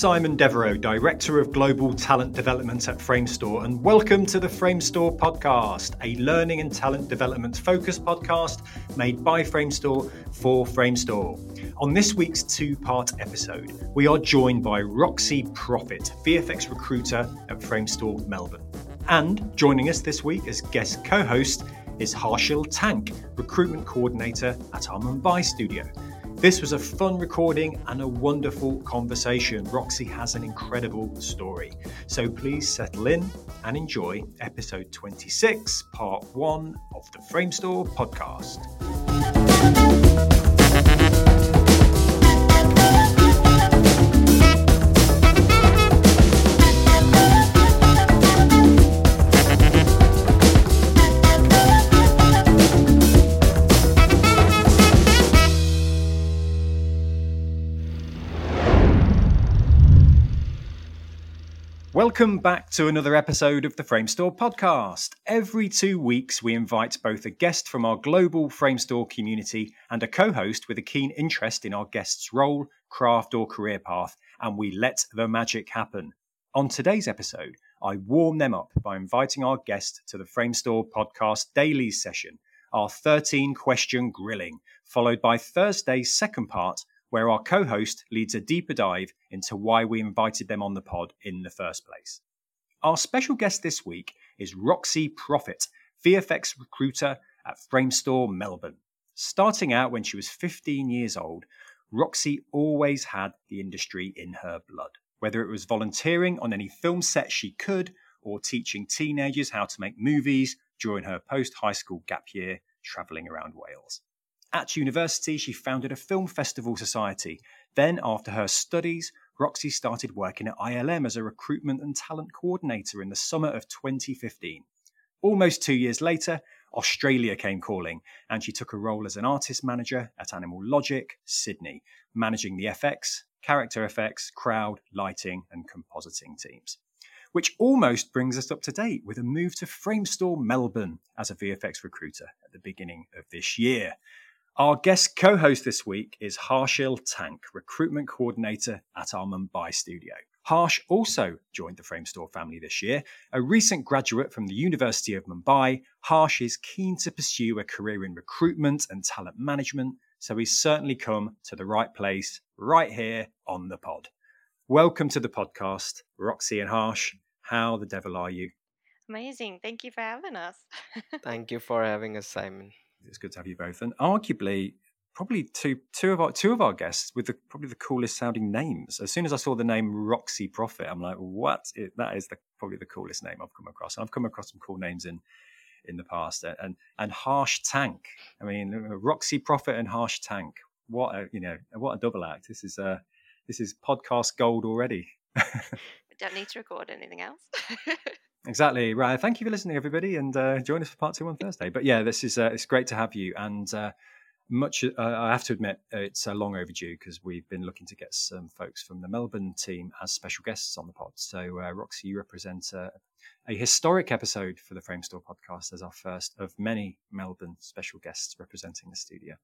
I'm Simon Devereux, Director of Global Talent Development at Framestore, and welcome to the Framestore podcast, a learning and talent development focused podcast made by Framestore for Framestore. On this week's two part episode, we are joined by Roxy Prophet, VFX recruiter at Framestore Melbourne. And joining us this week as guest co host is Harshil Tank, recruitment coordinator at our Mumbai studio. This was a fun recording and a wonderful conversation. Roxy has an incredible story. So please settle in and enjoy episode 26, part one of the Framestore podcast. Welcome back to another episode of the Framestore podcast. Every two weeks, we invite both a guest from our global Framestore community and a co host with a keen interest in our guest's role, craft, or career path, and we let the magic happen. On today's episode, I warm them up by inviting our guest to the Framestore podcast daily session, our 13 question grilling, followed by Thursday's second part where our co host leads a deeper dive into why we invited them on the pod in the first place. Our special guest this week is Roxy Prophet, VFX recruiter at Framestore Melbourne. Starting out when she was 15 years old, Roxy always had the industry in her blood. Whether it was volunteering on any film set she could, or teaching teenagers how to make movies during her post high school gap year travelling around Wales. At university, she founded a film festival society. Then, after her studies, Roxy started working at ILM as a recruitment and talent coordinator in the summer of 2015. Almost two years later, Australia came calling, and she took a role as an artist manager at Animal Logic, Sydney, managing the FX, character effects, crowd, lighting, and compositing teams. Which almost brings us up to date with a move to Framestore Melbourne as a VFX recruiter at the beginning of this year. Our guest co host this week is Harshil Tank, recruitment coordinator at our Mumbai studio. Harsh also joined the Framestore family this year. A recent graduate from the University of Mumbai, Harsh is keen to pursue a career in recruitment and talent management, so he's certainly come to the right place right here on the pod. Welcome to the podcast, Roxy and Harsh. How the devil are you? Amazing. Thank you for having us. Thank you for having us, Simon. It's good to have you both, and arguably probably two two of our two of our guests with the, probably the coolest sounding names. As soon as I saw the name Roxy Prophet, I'm like, what? It, that is the, probably the coolest name I've come across. And I've come across some cool names in in the past, and and Harsh Tank. I mean, Roxy Prophet and Harsh Tank. What a you know what a double act. This is uh this is podcast gold already. don't need to record anything else. Exactly right. Thank you for listening, everybody, and uh, join us for part two on Thursday. But yeah, this is uh, it's great to have you, and uh, much uh, I have to admit it's uh, long overdue because we've been looking to get some folks from the Melbourne team as special guests on the pod. So uh, Roxy, you represent a historic episode for the Framestore podcast as our first of many Melbourne special guests representing the studio.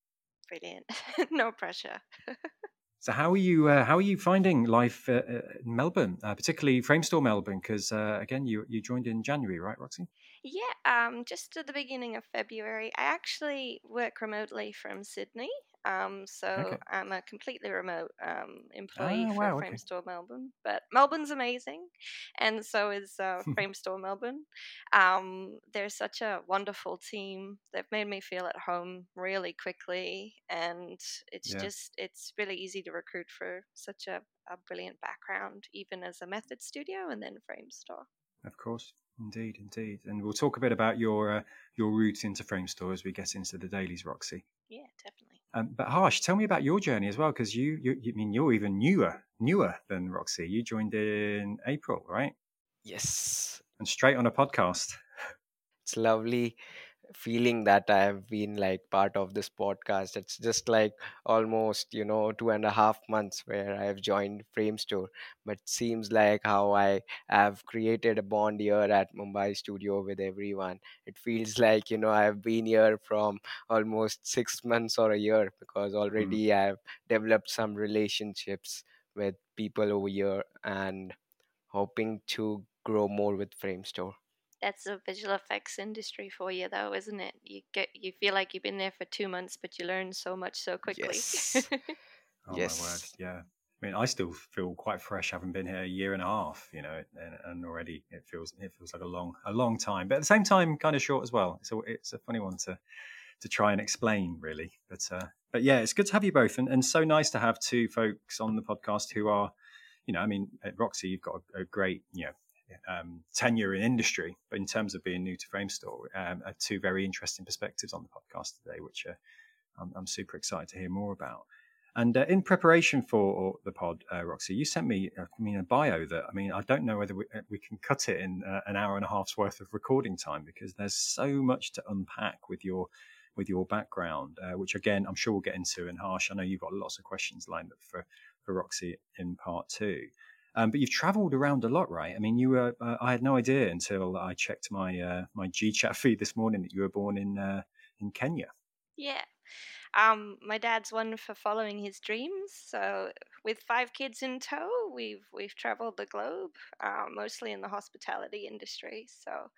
Brilliant. no pressure. So how are you? Uh, how are you finding life uh, in Melbourne, uh, particularly Framestore Melbourne? Because uh, again, you you joined in January, right, Roxy? Yeah, um, just at the beginning of February. I actually work remotely from Sydney, um, so okay. I'm a completely remote um, employee oh, for wow, Framestore okay. Melbourne. But Melbourne's amazing, and so is uh, Framestore Melbourne. Um, they're such a wonderful team. They've made me feel at home really quickly, and it's yeah. just it's really easy to recruit for such a, a brilliant background, even as a Method Studio and then Framestore. Of course. Indeed, indeed, and we'll talk a bit about your uh, your route into Framestore as we get into the dailies, Roxy. Yeah, definitely. Um, but Harsh, tell me about your journey as well, because you, you, you I mean you're even newer, newer than Roxy. You joined in April, right? Yes. And straight on a podcast. It's lovely feeling that I have been like part of this podcast. It's just like almost, you know, two and a half months where I have joined Framestore. But seems like how I have created a bond here at Mumbai studio with everyone. It feels like, you know, I have been here from almost six months or a year because mm. already mm. I've developed some relationships with people over here and hoping to grow more with Framestore. That's the visual effects industry for you, though, isn't it? You get you feel like you've been there for two months, but you learn so much so quickly. Yes. oh yes. my word! Yeah. I mean, I still feel quite fresh, having been here a year and a half, you know, and, and, already it feels it feels like a long a long time, but at the same time, kind of short as well. So it's a funny one to to try and explain, really. But uh, but yeah, it's good to have you both, and, and so nice to have two folks on the podcast who are, you know, I mean, at Roxy, you've got a, a great, you know, um, tenure in industry, but in terms of being new to Framestore, um, are two very interesting perspectives on the podcast today, which uh, I'm, I'm, super excited to hear more about. And uh, in preparation for the pod, uh, Roxy, you sent me, uh, I mean, a bio that I mean, I don't know whether we, uh, we can cut it in uh, an hour and a half's worth of recording time because there's so much to unpack with your with your background, which again I'm sure we'll get into. And Harsh, I know you've got lots of questions lined up for for Roxy in part two. Um, but you've travelled around a lot, right? I mean, you were. Uh, I had no idea until I checked my uh, my GChat feed this morning that you were born in uh, in Kenya. Yeah. Um, my dad's one for following his dreams. So, with five kids in tow, we've we've travelled the globe, uh, mostly in the hospitality industry. So,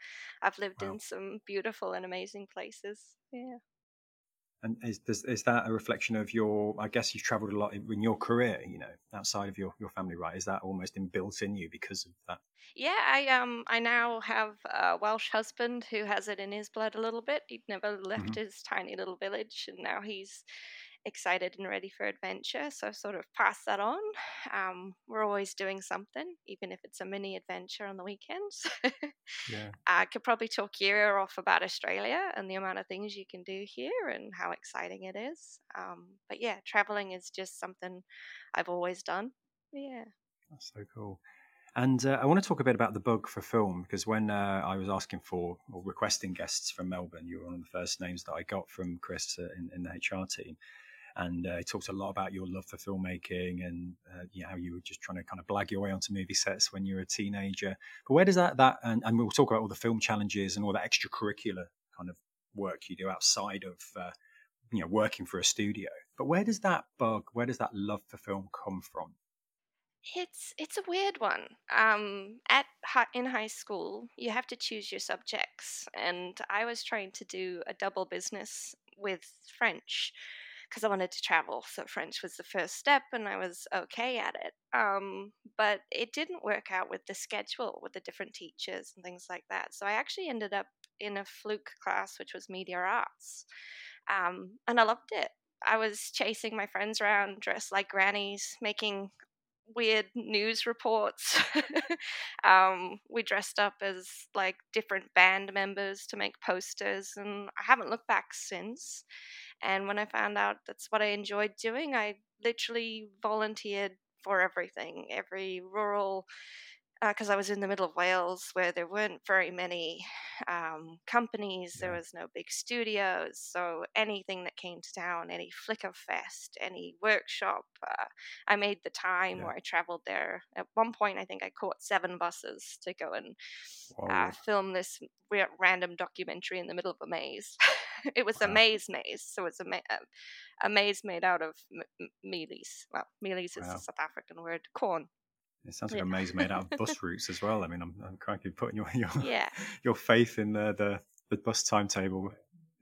I've lived wow. in some beautiful and amazing places. Yeah. And is, is that a reflection of your? I guess you've travelled a lot in your career, you know, outside of your, your family, right? Is that almost inbuilt in you because of that? Yeah, I um I now have a Welsh husband who has it in his blood a little bit. He'd never left mm-hmm. his tiny little village, and now he's excited and ready for adventure. So I've sort of passed that on. Um, we're always doing something, even if it's a mini adventure on the weekends. yeah. I could probably talk year off about Australia and the amount of things you can do here and how exciting it is. Um, but yeah, traveling is just something I've always done. Yeah. That's so cool. And uh, I want to talk a bit about the bug for film because when uh, I was asking for or requesting guests from Melbourne, you were one of the first names that I got from Chris uh, in, in, the HR team and uh, talked a lot about your love for filmmaking and uh, you know, how you were just trying to kind of blag your way onto movie sets when you were a teenager. But where does that that and, and we'll talk about all the film challenges and all the extracurricular kind of work you do outside of uh, you know working for a studio. But where does that bug, where does that love for film come from? It's it's a weird one. Um, at in high school, you have to choose your subjects, and I was trying to do a double business with French because I wanted to travel. So French was the first step, and I was okay at it. Um, but it didn't work out with the schedule, with the different teachers and things like that. So I actually ended up in a fluke class, which was media arts, um, and I loved it. I was chasing my friends around dressed like grannies, making weird news reports. um, we dressed up as like different band members to make posters, and I haven't looked back since. And when I found out that's what I enjoyed doing, I literally volunteered for everything, every rural because uh, I was in the middle of Wales where there weren't very many um, companies, yeah. there was no big studios. So anything that came to town, any Flickr Fest, any workshop, uh, I made the time yeah. where I traveled there. At one point, I think I caught seven buses to go and uh, film this random documentary in the middle of a maze. it was wow. a maze maze, so it's a, ma- uh, a maze made out of m- mealies. Well, mealies is wow. a South African word, corn. It sounds like yeah. a maze made out of bus routes as well. I mean, I'm, I'm cranky putting your your, yeah. your faith in the, the, the bus timetable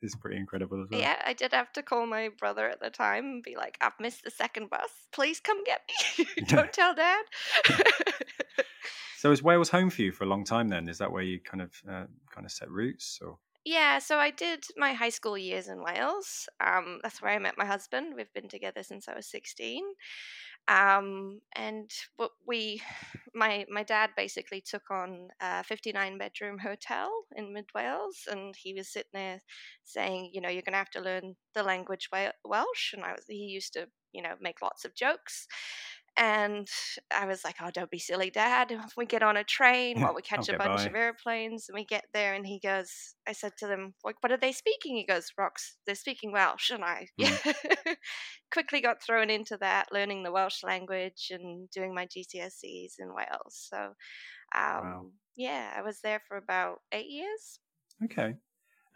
is pretty incredible as well. Yeah, I did have to call my brother at the time and be like, "I've missed the second bus. Please come get me. Don't tell Dad." so, is Wales home for you for a long time? Then is that where you kind of uh, kind of set roots, or? Yeah, so I did my high school years in Wales. Um, that's where I met my husband. We've been together since I was 16. Um, and what we, my my dad basically took on a 59 bedroom hotel in mid Wales, and he was sitting there saying, you know, you're going to have to learn the language Welsh, and I was he used to, you know, make lots of jokes. And I was like, oh, don't be silly, Dad. We get on a train while we catch a bunch bye. of airplanes and we get there. And he goes, I said to them, like, what are they speaking? He goes, Rocks, they're speaking Welsh. And I mm. quickly got thrown into that, learning the Welsh language and doing my GCSEs in Wales. So, um, wow. yeah, I was there for about eight years. Okay.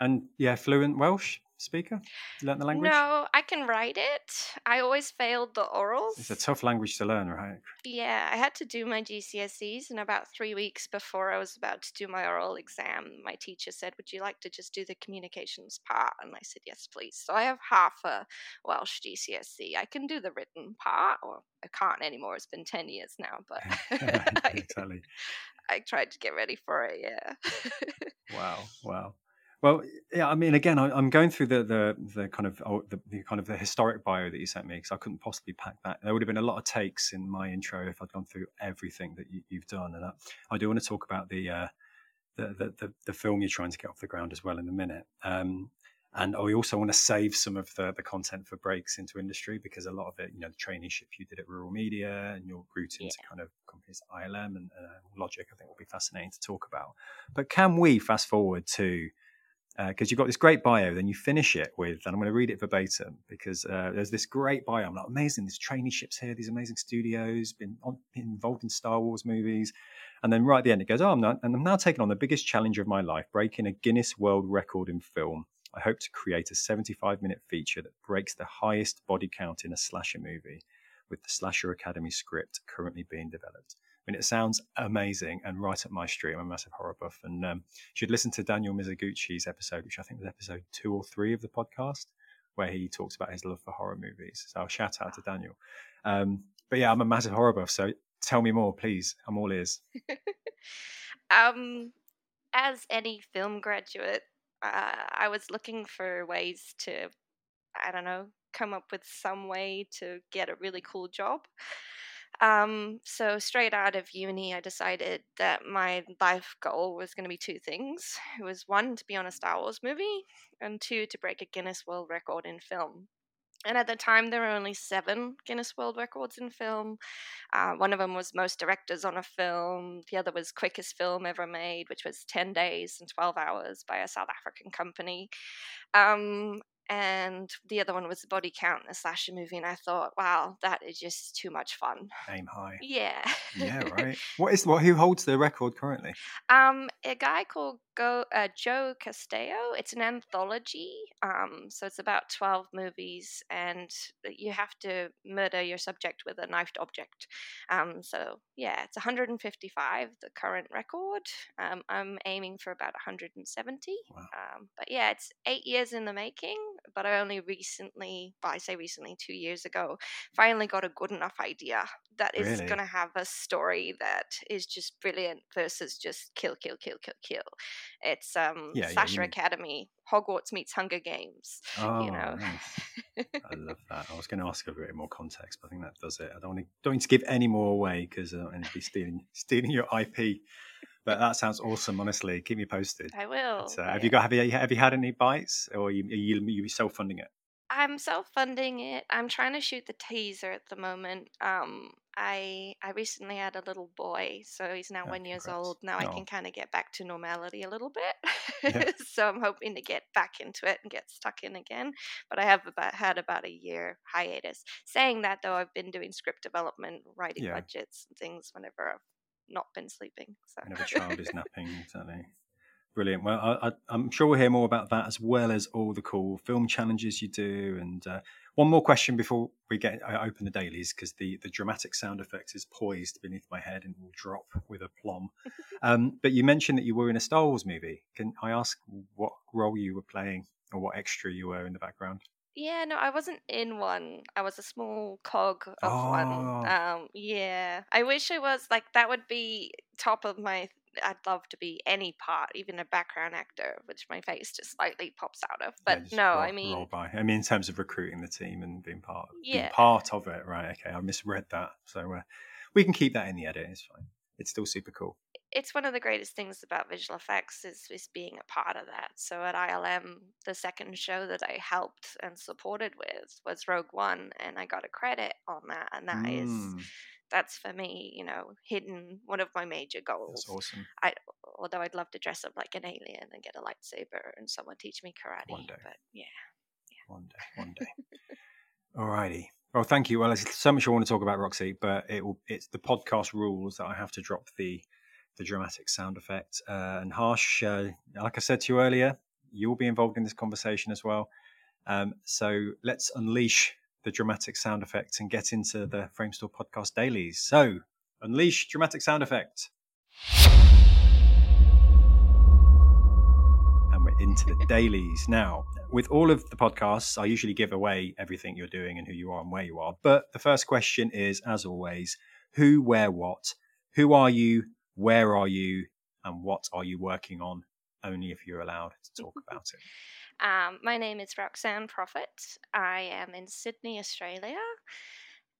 And yeah, fluent Welsh? Speaker? You Learn the language? No, I can write it. I always failed the orals. It's a tough language to learn, right? Yeah, I had to do my GCSEs, and about three weeks before I was about to do my oral exam, my teacher said, Would you like to just do the communications part? And I said, Yes, please. So I have half a Welsh GCSE. I can do the written part, or I can't anymore. It's been 10 years now, but exactly. I, I tried to get ready for it, yeah. wow, wow. Well, yeah, I mean, again, I, am going through the the, the kind of oh, the, the, kind of the historic bio that you sent me because I couldn't possibly pack that. There would have been a lot of takes in my intro if I'd gone through everything that you, have done, and I, I, do want to talk about the, uh, the, the, the the film you're trying to get off the ground as well in a minute. Um, and I also want to save some of the, the content for breaks into industry because a lot of it, you know, the traineeship you did at Rural Media and your route into yeah. kind of companies ILM and uh, Logic, I think will be fascinating to talk about. But can we fast forward to because uh, you've got this great bio, then you finish it with, and I'm going to read it verbatim because uh, there's this great bio. I'm like, amazing, there's traineeships here, these amazing studios, been, on, been, involved in Star Wars movies. And then right at the end, it goes, oh, I'm not, and I'm now taking on the biggest challenge of my life, breaking a Guinness World Record in film. I hope to create a 75 minute feature that breaks the highest body count in a slasher movie with the Slasher Academy script currently being developed. I mean, it sounds amazing and right up my street. I'm a massive horror buff, and um, you should listen to Daniel Mizoguchi's episode, which I think was episode two or three of the podcast, where he talks about his love for horror movies. So I'll shout out to Daniel. Um, but yeah, I'm a massive horror buff, so tell me more, please. I'm all ears. um, as any film graduate, uh, I was looking for ways to, I don't know, come up with some way to get a really cool job. Um, so straight out of uni, I decided that my life goal was going to be two things. It was one to be on a Star Wars movie, and two to break a Guinness World Record in film. And at the time, there were only seven Guinness World Records in film. Uh, one of them was most directors on a film. The other was quickest film ever made, which was 10 days and 12 hours by a South African company. Um, and the other one was the body count in a slasher movie and i thought wow that is just too much fun. Aim high. Yeah. Yeah right. What is what who holds the record currently? Um a guy called Go, uh, Joe Castello. It's an anthology, um, so it's about 12 movies, and you have to murder your subject with a knifed object. Um, so, yeah, it's 155, the current record. Um, I'm aiming for about 170. Wow. Um, but yeah, it's eight years in the making, but I only recently, well, I say recently, two years ago, finally got a good enough idea that is really? going to have a story that is just brilliant versus just kill, kill, kill, kill, kill. It's um yeah, Slasher yeah, Academy, Hogwarts meets Hunger Games. Oh, you know. nice. I love that. I was going to ask for a bit more context, but I think that does it. I don't want to, don't need to give any more away because I don't want to be stealing stealing your IP. But that sounds awesome. Honestly, keep me posted. I will. Uh, have you got have you have you had any bites, or are you are you, are you self funding it? I'm self-funding it. I'm trying to shoot the teaser at the moment. Um, I I recently had a little boy, so he's now one years old. Now I can kind of get back to normality a little bit. Yeah. so I'm hoping to get back into it and get stuck in again. But I have about had about a year hiatus. Saying that though, I've been doing script development, writing Yeah. budgets and things whenever I've not been sleeping. So Whenever child is napping, exactly. Brilliant. Well, I, am sure we'll hear more about that as well as all the cool film challenges you do. And uh, one more question before we get I open the dailies because the the dramatic sound effect is poised beneath my head and will drop with a plumb. um, but you mentioned that you were in a Star Wars movie. Can I ask what role you were playing or what extra you were in the background? Yeah, no, I wasn't in one. I was a small cog of oh. one. Um, yeah, I wish I was like that. Would be top of my I'd love to be any part, even a background actor, which my face just slightly pops out of. But yeah, no, roll, I mean, roll by. I mean, in terms of recruiting the team and being part, yeah. being part of it, right? Okay, I misread that, so uh, we can keep that in the edit. It's fine. It's still super cool. It's one of the greatest things about visual effects is, is being a part of that. So at ILM, the second show that I helped and supported with was Rogue One, and I got a credit on that, and that mm. is that's for me, you know, hidden one of my major goals. That's awesome. I although I'd love to dress up like an alien and get a lightsaber and someone teach me karate. One day. But yeah. yeah. One day. One day. Alrighty. Well, thank you. Well, there's so much I want to talk about, Roxy, but it will. It's the podcast rules that I have to drop the the dramatic sound effect. Uh, and Harsh, uh, like I said to you earlier, you'll be involved in this conversation as well. Um, so let's unleash the dramatic sound effects and get into the Framestore podcast dailies. So unleash dramatic sound effect. And we're into the dailies now. With all of the podcasts, I usually give away everything you're doing and who you are and where you are. But the first question is, as always, who, where, what? Who are you? Where are you? And what are you working on? Only if you're allowed to talk about it. Um, my name is Roxanne Prophet. I am in Sydney, Australia.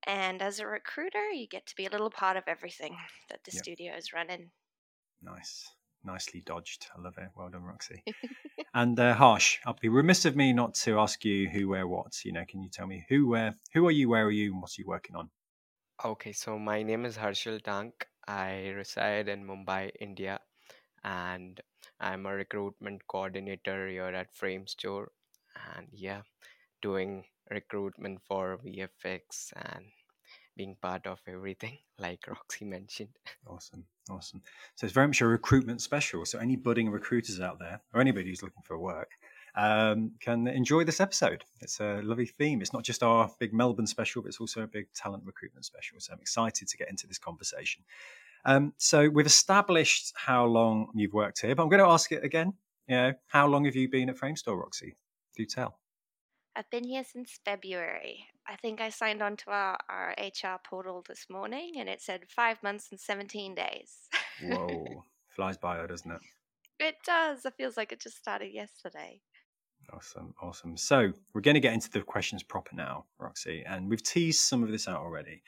And as a recruiter, you get to be a little part of everything that the yep. studio is running. Nice. Nicely dodged. I love it. Well done, Roxy. and uh, Harsh, I'll be remiss of me not to ask you who, where, what. You know, can you tell me who, where, who are you, where are you, and what are you working on? Okay, so my name is Harshil Tank. I reside in Mumbai, India, and I'm a recruitment coordinator here at Framestore. And yeah, doing recruitment for VFX and being part of everything, like Roxy mentioned. Awesome, awesome. So it's very much a recruitment special. So any budding recruiters out there, or anybody who's looking for work, um, can enjoy this episode. It's a lovely theme. It's not just our big Melbourne special, but it's also a big talent recruitment special. So I'm excited to get into this conversation. Um, so we've established how long you've worked here, but I'm going to ask it again. You know, how long have you been at Framestore, Roxy? Do tell. I've been here since February. I think I signed on to our, our HR portal this morning and it said five months and 17 days. Whoa. Flies by, doesn't it? It does. It feels like it just started yesterday. Awesome, awesome. So we're going to get into the questions proper now, Roxy, and we've teased some of this out already.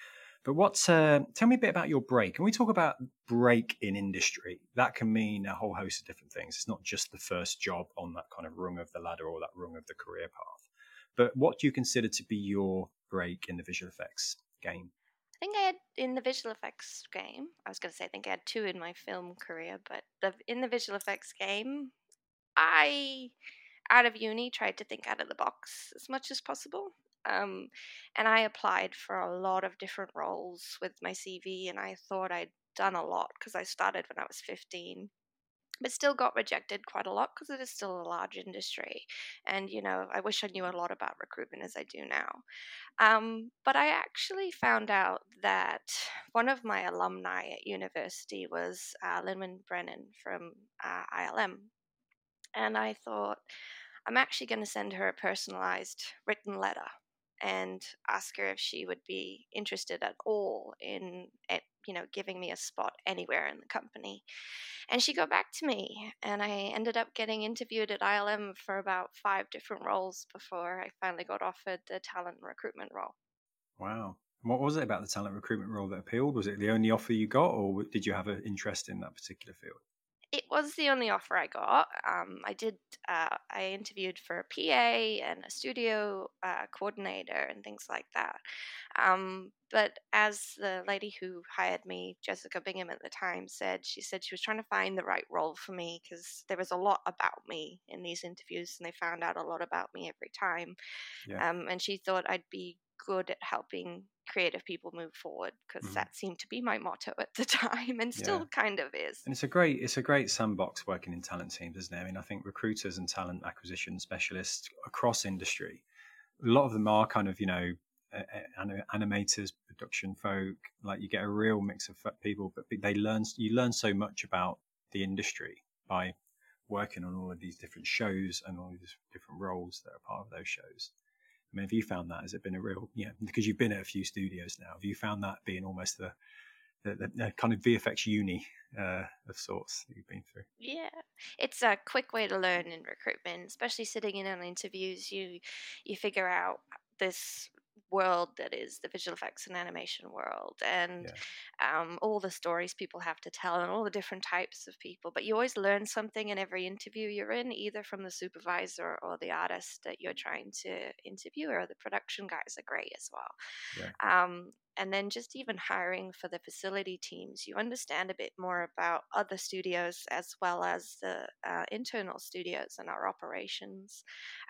But what's uh, tell me a bit about your break? Can we talk about break in industry? That can mean a whole host of different things. It's not just the first job on that kind of rung of the ladder or that rung of the career path. But what do you consider to be your break in the visual effects game? I think I had in the visual effects game. I was going to say I think I had two in my film career, but the in the visual effects game, I out of uni tried to think out of the box as much as possible. Um, and I applied for a lot of different roles with my CV, and I thought I'd done a lot because I started when I was 15 but still got rejected quite a lot because it is still a large industry. And, you know, I wish I knew a lot about recruitment as I do now. Um, but I actually found out that one of my alumni at university was uh, Brennan from uh, ILM. And I thought, I'm actually going to send her a personalized written letter and ask her if she would be interested at all in at, you know giving me a spot anywhere in the company. And she got back to me and i ended up getting interviewed at ilm for about five different roles before i finally got offered the talent recruitment role. Wow. What was it about the talent recruitment role that appealed? Was it the only offer you got or did you have an interest in that particular field was the only offer I got. Um, I did. Uh, I interviewed for a PA and a studio uh, coordinator and things like that. Um, but as the lady who hired me, Jessica Bingham at the time, said, she said she was trying to find the right role for me because there was a lot about me in these interviews, and they found out a lot about me every time. Yeah. Um, and she thought I'd be good at helping creative people move forward because mm. that seemed to be my motto at the time and still yeah. kind of is and it's a great it's a great sandbox working in talent teams isn't it i mean i think recruiters and talent acquisition specialists across industry a lot of them are kind of you know animators production folk like you get a real mix of people but they learn you learn so much about the industry by working on all of these different shows and all these different roles that are part of those shows I mean, have you found that? Has it been a real, yeah, because you've been at a few studios now, have you found that being almost the, the, the kind of VFX uni uh, of sorts that you've been through? Yeah, it's a quick way to learn in recruitment, especially sitting in on interviews. You you figure out this world that is the visual effects and animation world and yeah. um, all the stories people have to tell and all the different types of people but you always learn something in every interview you're in either from the supervisor or the artist that you're trying to interview or the production guys are great as well yeah. um, and then just even hiring for the facility teams, you understand a bit more about other studios as well as the uh, internal studios and our operations.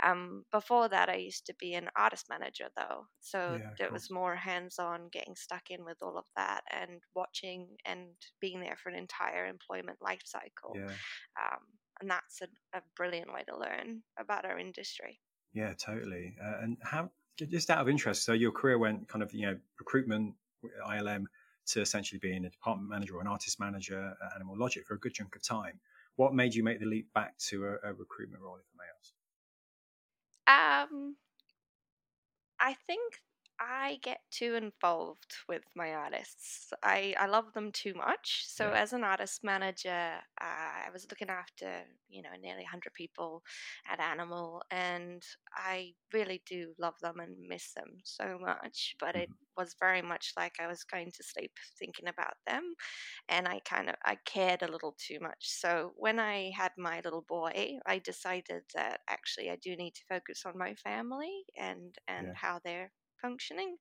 Um, before that, I used to be an artist manager though, so yeah, it was more hands on, getting stuck in with all of that and watching and being there for an entire employment life cycle. Yeah. Um, and that's a, a brilliant way to learn about our industry. Yeah, totally. Uh, and how, just out of interest, so your career went kind of, you know, recruitment, ILM, to essentially being a department manager or an artist manager at Animal Logic for a good chunk of time. What made you make the leap back to a, a recruitment role, if I may ask? Um, I think I get too involved with my artists. I, I love them too much. So yeah. as an artist manager, uh, I was looking after you know nearly 100 people at Animal, and I really do love them and miss them so much. But mm-hmm. it was very much like I was going to sleep thinking about them, and I kind of I cared a little too much. So when I had my little boy, I decided that actually I do need to focus on my family and and yeah. how they're functioning.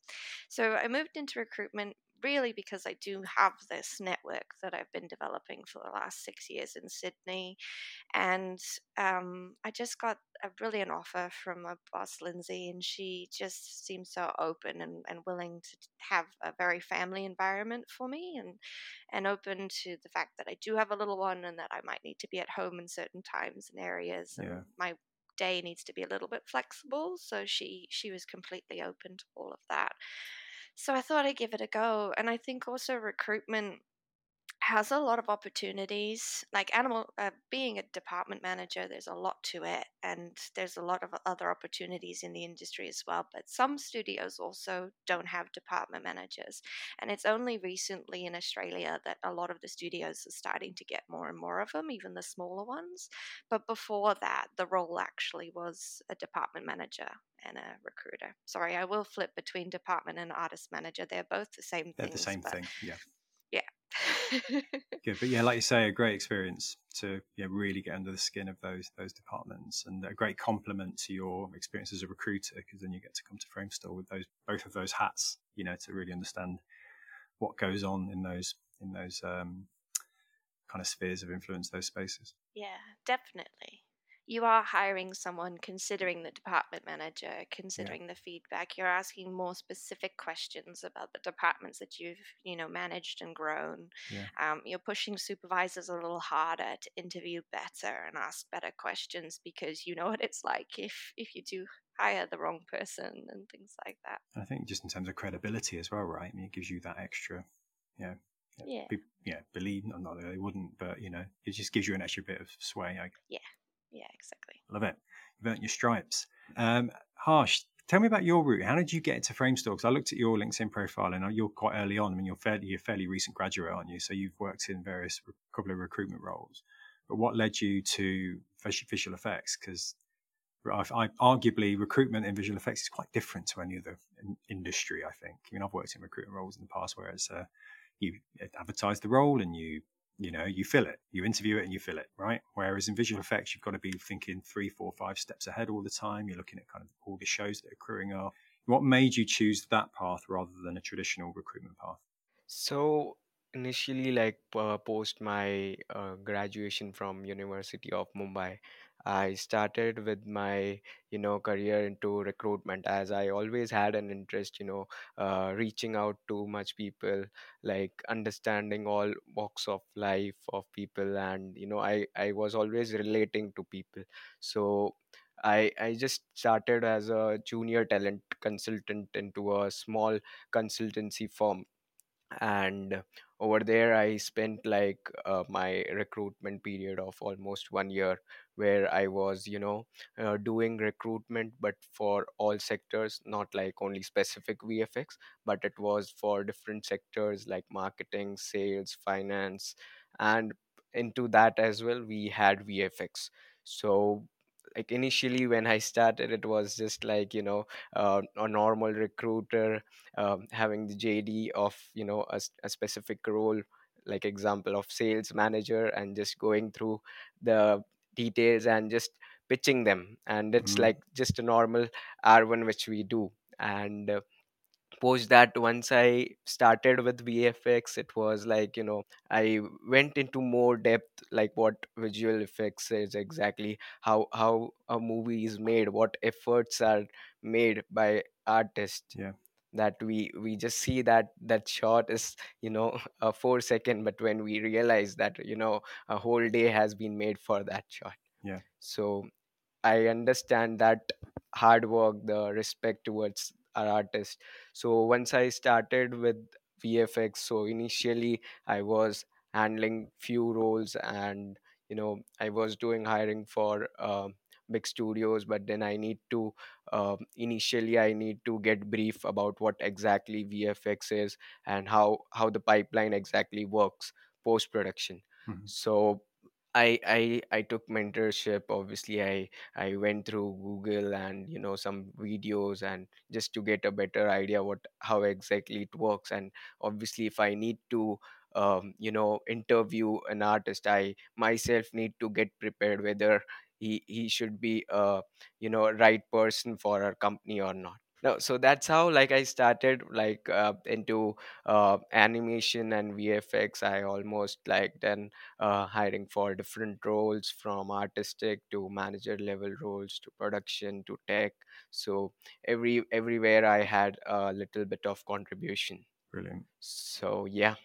So I moved into recruitment really because I do have this network that I've been developing for the last six years in Sydney. And um, I just got a brilliant offer from my boss, Lindsay, and she just seems so open and, and willing to have a very family environment for me and, and open to the fact that I do have a little one and that I might need to be at home in certain times and areas. And my day needs to be a little bit flexible. So she she was completely open to all of that. So I thought I'd give it a go. And I think also recruitment has a lot of opportunities like animal uh, being a department manager there's a lot to it and there's a lot of other opportunities in the industry as well but some studios also don't have department managers and it's only recently in australia that a lot of the studios are starting to get more and more of them even the smaller ones but before that the role actually was a department manager and a recruiter. Sorry i will flip between department and artist manager they're both the same they're things, the same thing yeah. yeah Good, but yeah, like you say, a great experience to yeah really get under the skin of those those departments, and a great complement to your experience as a recruiter because then you get to come to Framestore with those both of those hats, you know, to really understand what goes on in those in those um, kind of spheres of influence, those spaces. Yeah, definitely you are hiring someone considering the department manager, considering yeah. the feedback. You're asking more specific questions about the departments that you've you know managed and grown. Yeah. Um, you're pushing supervisors a little harder to interview better and ask better questions because you know what it's like if if you do hire the wrong person and things like that. I think just in terms of credibility as well, right? I mean, it gives you that extra, yeah. Yeah. Be, yeah, believe not, not that they wouldn't, but you know, it just gives you an extra bit of sway. I, yeah, yeah, exactly. Love it. You've earned your stripes. Um, Harsh, tell me about your route. How did you get into Framestore? Because I looked at your LinkedIn profile and you're quite early on. I mean, you're fairly, you're fairly recent graduate, aren't you? So you've worked in various couple of recruitment roles. But what led you to visual effects? Because I, arguably recruitment in visual effects is quite different to any other in, industry. I think. I mean, I've worked in recruitment roles in the past where it's uh, you advertise the role and you you know you fill it. You interview it and you fill it right? Whereas in visual effects you've got to be thinking three four five steps ahead all the time. You're looking at kind of all the shows that are accruing are what made you choose that path rather than a traditional recruitment path? So initially like uh, post my uh, graduation from university of mumbai I started with my, you know, career into recruitment as I always had an interest, you know, uh, reaching out to much people, like understanding all walks of life of people, and you know, I I was always relating to people. So I I just started as a junior talent consultant into a small consultancy firm and over there i spent like uh, my recruitment period of almost one year where i was you know uh, doing recruitment but for all sectors not like only specific vfx but it was for different sectors like marketing sales finance and into that as well we had vfx so like initially when i started it was just like you know uh, a normal recruiter um, having the jd of you know a, a specific role like example of sales manager and just going through the details and just pitching them and it's mm. like just a normal r1 which we do and uh, post that once i started with vfx it was like you know i went into more depth like what visual effects is exactly how how a movie is made what efforts are made by artists. Yeah. That we we just see that that shot is you know a four second but when we realize that you know a whole day has been made for that shot. Yeah. So i understand that hard work the respect towards our artist so once i started with vfx so initially i was handling few roles and you know i was doing hiring for uh, big studios but then i need to uh, initially i need to get brief about what exactly vfx is and how how the pipeline exactly works post production mm-hmm. so I, I I took mentorship. Obviously, I I went through Google and you know some videos and just to get a better idea what how exactly it works. And obviously, if I need to um, you know interview an artist, I myself need to get prepared whether he he should be a you know right person for our company or not no so that's how like i started like uh, into uh, animation and vfx i almost like then uh, hiring for different roles from artistic to manager level roles to production to tech. So every everywhere i had a little bit of contribution. Brilliant. So yeah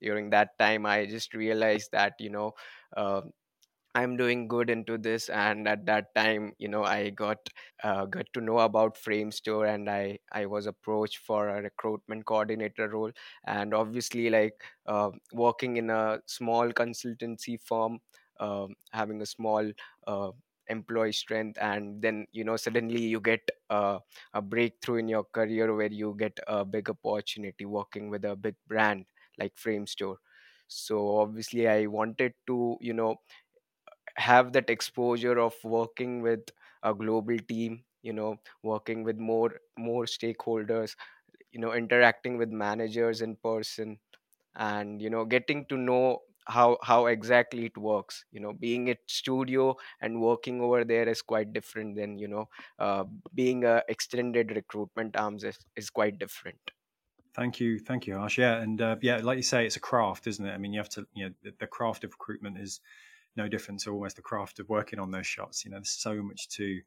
during that time i just realized that you know uh, i'm doing good into this and at that time you know i got uh, got to know about framestore and i i was approached for a recruitment coordinator role. And obviously like uh, working in a small consultancy firm uh, having a small uh, employee strength and then you know suddenly you get uh, a breakthrough in your career where you get a big opportunity working with a big brand like framestore. So obviously i wanted to you know have that exposure of working with a global team you know working with more more stakeholders you know interacting with managers in person and you know getting to know how how exactly it works you know being at studio and working over there is quite different than you know uh, being a extended recruitment arms is, is quite different Thank you, thank you, Harsh. Yeah, and uh, yeah, like you say, it's a craft, isn't it? I mean, you have to, you know, the, the craft of recruitment is no different to almost the craft of working on those shots. You know, there's so much to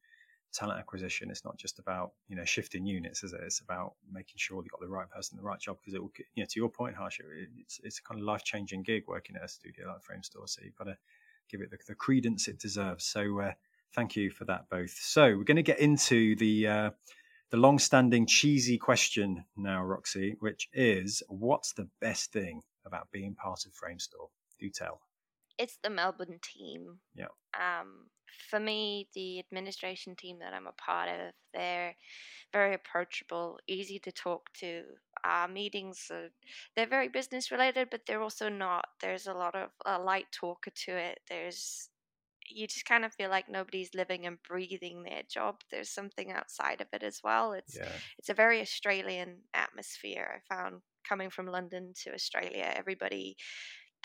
talent acquisition. It's not just about you know shifting units, is it? It's about making sure you've got the right person, the right job. Because it will, you know, to your point, Harsh, it's it's a kind of life changing gig working at a studio like Framestore. So you've got to give it the, the credence it deserves. So uh, thank you for that both. So we're going to get into the. Uh, the long-standing cheesy question now, Roxy, which is, what's the best thing about being part of Framestore? Do tell it's the Melbourne team. Yeah. Um, for me, the administration team that I'm a part of, they're very approachable, easy to talk to. Our meetings are, they're very business related, but they're also not. There's a lot of a light talker to it. There's you just kind of feel like nobody's living and breathing their job. There's something outside of it as well. It's yeah. it's a very Australian atmosphere. I found coming from London to Australia, everybody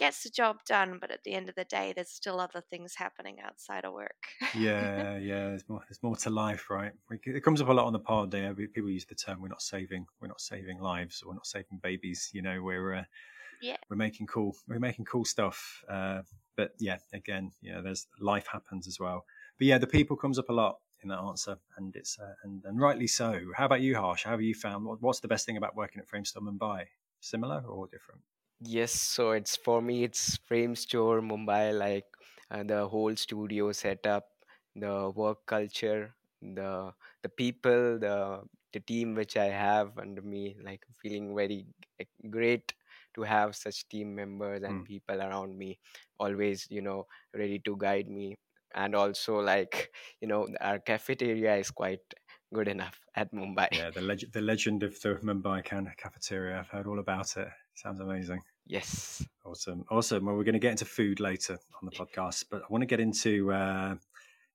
gets the job done, but at the end of the day, there's still other things happening outside of work. yeah, yeah. There's more. There's more to life, right? It comes up a lot on the pod. There, people use the term "we're not saving, we're not saving lives, or we're not saving babies." You know, we're uh, yeah, we're making cool, we're making cool stuff. Uh, but yeah, again, yeah, there's life happens as well. But yeah, the people comes up a lot in that answer, and it's uh, and and rightly so. How about you, Harsh? How have you found? What, what's the best thing about working at Framestore Mumbai? Similar or different? Yes, so it's for me, it's Framestore Mumbai, like uh, the whole studio setup, the work culture, the the people, the the team which I have under me, like feeling very great to have such team members and mm. people around me, always you know ready to guide me, and also like you know our cafeteria is quite good enough at Mumbai. Yeah, the legend, the legend of the Mumbai cafeteria. I've heard all about it. Sounds amazing. Yes. Awesome. Awesome. Well, we're going to get into food later on the podcast, but I want to get into uh,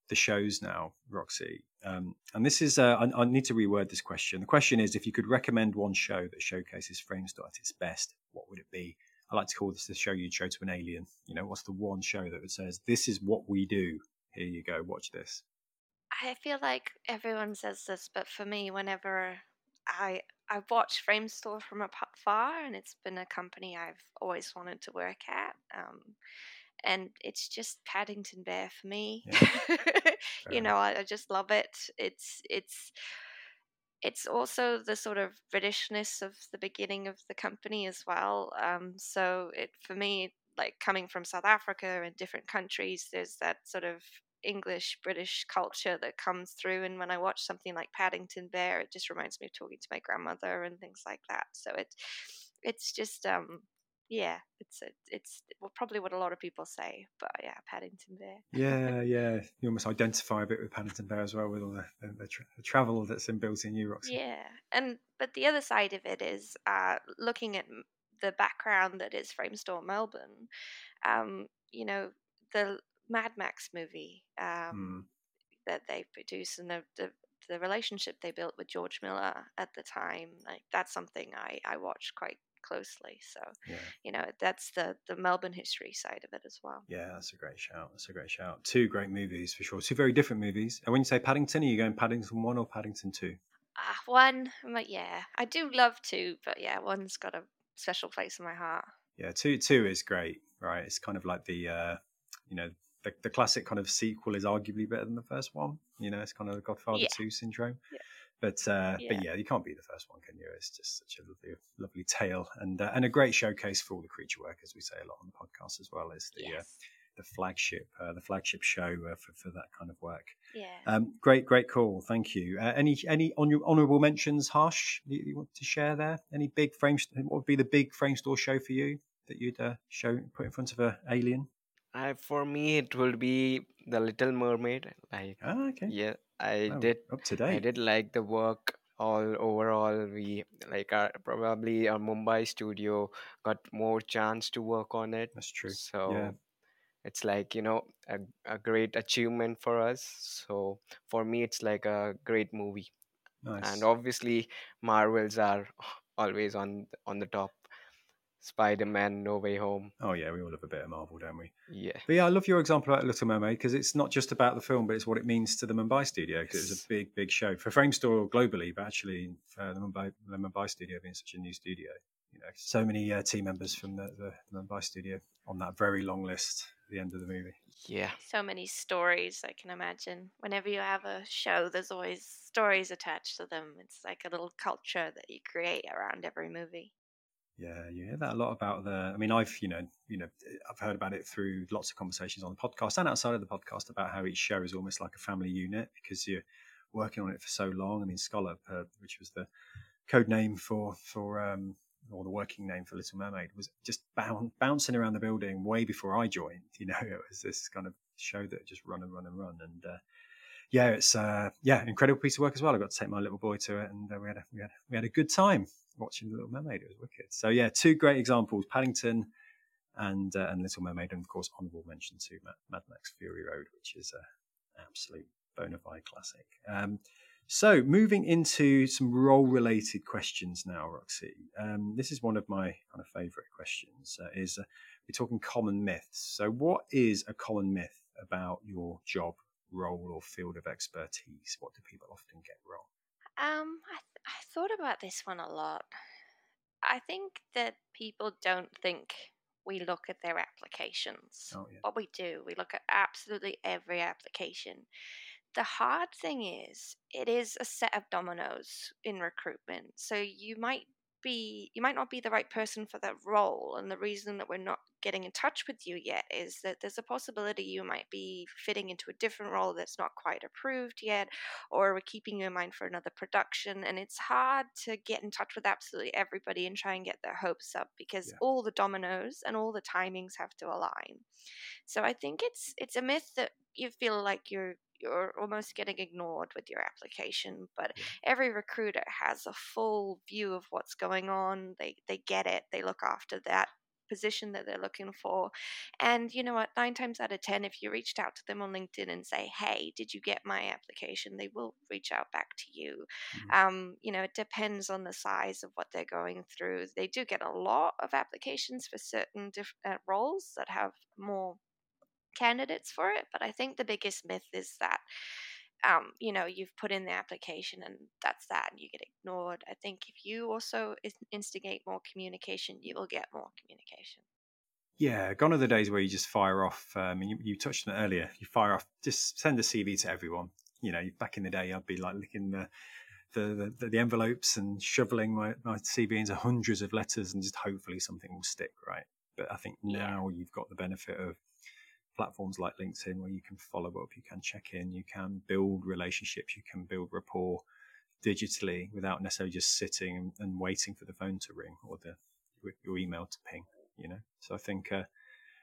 the shows now, Roxy. Um, and this is, uh, I, I, need to reword this question. The question is if you could recommend one show that showcases Framestore at its best, what would it be? I like to call this the show you'd show to an alien. You know, what's the one show that says, this is what we do? Here you go, watch this. I feel like everyone says this, but for me, whenever I I've watched Framestore from afar, and it's been a company I've always wanted to work at. Um, and it's just Paddington Bear for me. Yeah. you know, I, I, just love it. It's it's it's also the sort of Britishness of the beginning of the company as well. Um, so it for me, like coming from South Africa and different countries, there's that sort of English British culture that comes through. And when I watch something like Paddington Bear, it just reminds me of talking to my grandmother and things like that. So it it's just um yeah, it's it's probably what a lot of people say, but yeah, Paddington Bear. yeah, yeah, you almost identify a bit with Paddington Bear as well with all the, the, tra- the travel that's inbuilt in you, Roxy. Yeah, and but the other side of it is uh, looking at the background that is Framestore Melbourne. Um, you know, the Mad Max movie um, mm. that they produced and the, the the relationship they built with George Miller at the time, like that's something I I watched quite closely. So, yeah. you know, that's the the Melbourne history side of it as well. Yeah, that's a great shout. That's a great shout. Two great movies for sure. Two very different movies. And when you say Paddington, are you going Paddington one or Paddington two? Uh, one, but yeah, I do love two, but yeah, one's got a special place in my heart. Yeah, two two is great, right? It's kind of like the uh, you know the, the classic kind of sequel is arguably better than the first one. You know, it's kind of the Godfather yeah. two syndrome. Yeah. But uh, yeah. but yeah, you can't be the first one, can you? It's just such a lovely, lovely tale and uh, and a great showcase for all the creature work, as we say a lot on the podcast as well. Is the uh, the flagship uh, the flagship show uh, for for that kind of work. Yeah. Um, great, great call. Thank you. any any on your honourable mentions, Harsh? You, you, want to share there? Any big frame? What would be the big Framestore show for you that you'd show put in front of a alien? For me, it would be the Little Mermaid. Like, oh, okay. Yeah, I oh, did. Up to date. I did like the work. All overall, we like our probably our Mumbai studio got more chance to work on it. That's true. So yeah. it's like you know a, a great achievement for us. So for me, it's like a great movie. Nice. And obviously, Marvels are always on on the top. Spider-Man: No Way Home. Oh yeah, we all love a bit of Marvel, don't we? Yeah. But yeah, I love your example about Little Mermaid because it's not just about the film, but it's what it means to the Mumbai studio because yes. it was a big, big show for Framestore globally, but actually uh, the Mumbai the Mumbai studio being such a new studio, you know, so many uh, team members from the, the Mumbai studio on that very long list at the end of the movie. Yeah. So many stories I can imagine. Whenever you have a show, there's always stories attached to them. It's like a little culture that you create around every movie. Yeah, you hear that a lot about the. I mean, I've you know, you know, I've heard about it through lots of conversations on the podcast and outside of the podcast about how each show is almost like a family unit because you're working on it for so long. I mean, Scallop, uh, which was the code name for for um, or the working name for Little Mermaid, was just bound, bouncing around the building way before I joined. You know, it was this kind of show that just run and run and run, and uh, yeah, it's uh, yeah, incredible piece of work as well. I got to take my little boy to it, and uh, we had a, we had we had a good time watching The Little Mermaid. It was wicked. So yeah, two great examples: Paddington and uh, and Little Mermaid, and of course honourable mention to Mad, Max Fury Road, which is a absolute bona fide classic. Um, so moving into some role-related questions now, Roxy. Um, this is one of my kind of favourite questions. Uh, is uh, we're talking common myths. So, what is a common myth about your job, role, or field of expertise? What do people often get wrong? Um, I I thought about this one a lot. I think that people don't think we look at their applications. Oh, yeah. What we do, we look at absolutely every application. The hard thing is, it is a set of dominoes in recruitment. So you might be you might not be the right person for that role and the reason that we're not getting in touch with you yet is that there's a possibility you might be fitting into a different role that's not quite approved yet or we're keeping you in mind for another production and it's hard to get in touch with absolutely everybody and try and get their hopes up because yeah. all the dominoes and all the timings have to align so i think it's it's a myth that you feel like you're you're almost getting ignored with your application but every recruiter has a full view of what's going on they they get it they look after that position that they're looking for and you know what nine times out of ten if you reached out to them on linkedin and say hey did you get my application? they will reach out back to you. Mm-hmm. um, you know it depends on the size of what they're going through. They do get a lot of applications for certain diff- uh, roles that have more candidates for it. But I think the biggest myth is that, um, you know, you've put in the application and that's that, and you get ignored. I think if you also instigate more communication, you will get more communication. Yeah, gone are the days where you just fire off. Um, you, you touched on it earlier. You fire off, just send a CV to everyone. You know, back in the day, I'd be like licking the the, the, the, envelopes and shoveling my, my CV into hundreds of letters and just hopefully something will stick, right? But I think now yeah. you've got the benefit of platforms like LinkedIn where you can follow up, you can check in, you can build relationships, you can build rapport digitally without necessarily just sitting and, and waiting for the phone to ring or the your email to ping. You know, so I think uh,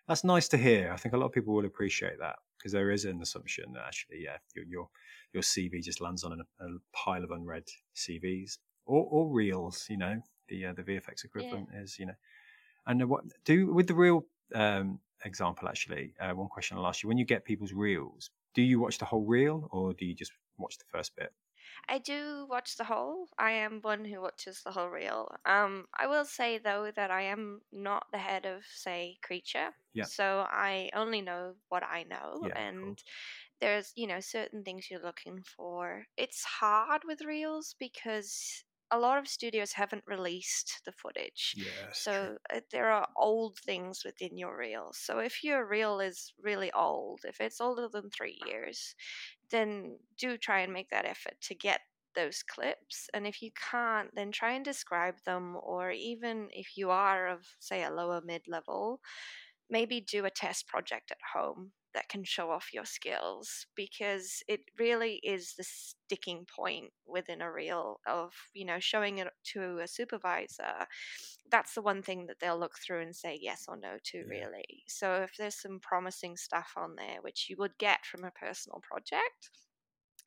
that's nice to hear. I think a lot of people will appreciate that because there is an assumption that actually, yeah, your your, your CV just lands on a, a pile of unread CVs or, or reels. You know, the uh, the VFX equivalent yeah. is you know, and what do with the reel um, example actually? Uh, one question I'll ask you: when you get people's reels, do you watch the whole reel or do you just watch the first bit? I do watch the whole. I am one who watches the whole reel. Um, I will say though that I am not the head of say creature. Yeah. So I only know what I know, yeah, and there's you know certain things you're looking for. It's hard with reels because a lot of studios haven't released the footage. Yeah, so true. Uh, there are old things within your reel. So if your reel is really old, if it's older than three years, then do try and make that effort to get those clips. And if you can't, then try and describe them, or even if you are of, say, a lower mid level, maybe do a test project at home that can show off your skills because it really is the sticking point within a reel of you know showing it to a supervisor that's the one thing that they'll look through and say yes or no to yeah. really so if there's some promising stuff on there which you would get from a personal project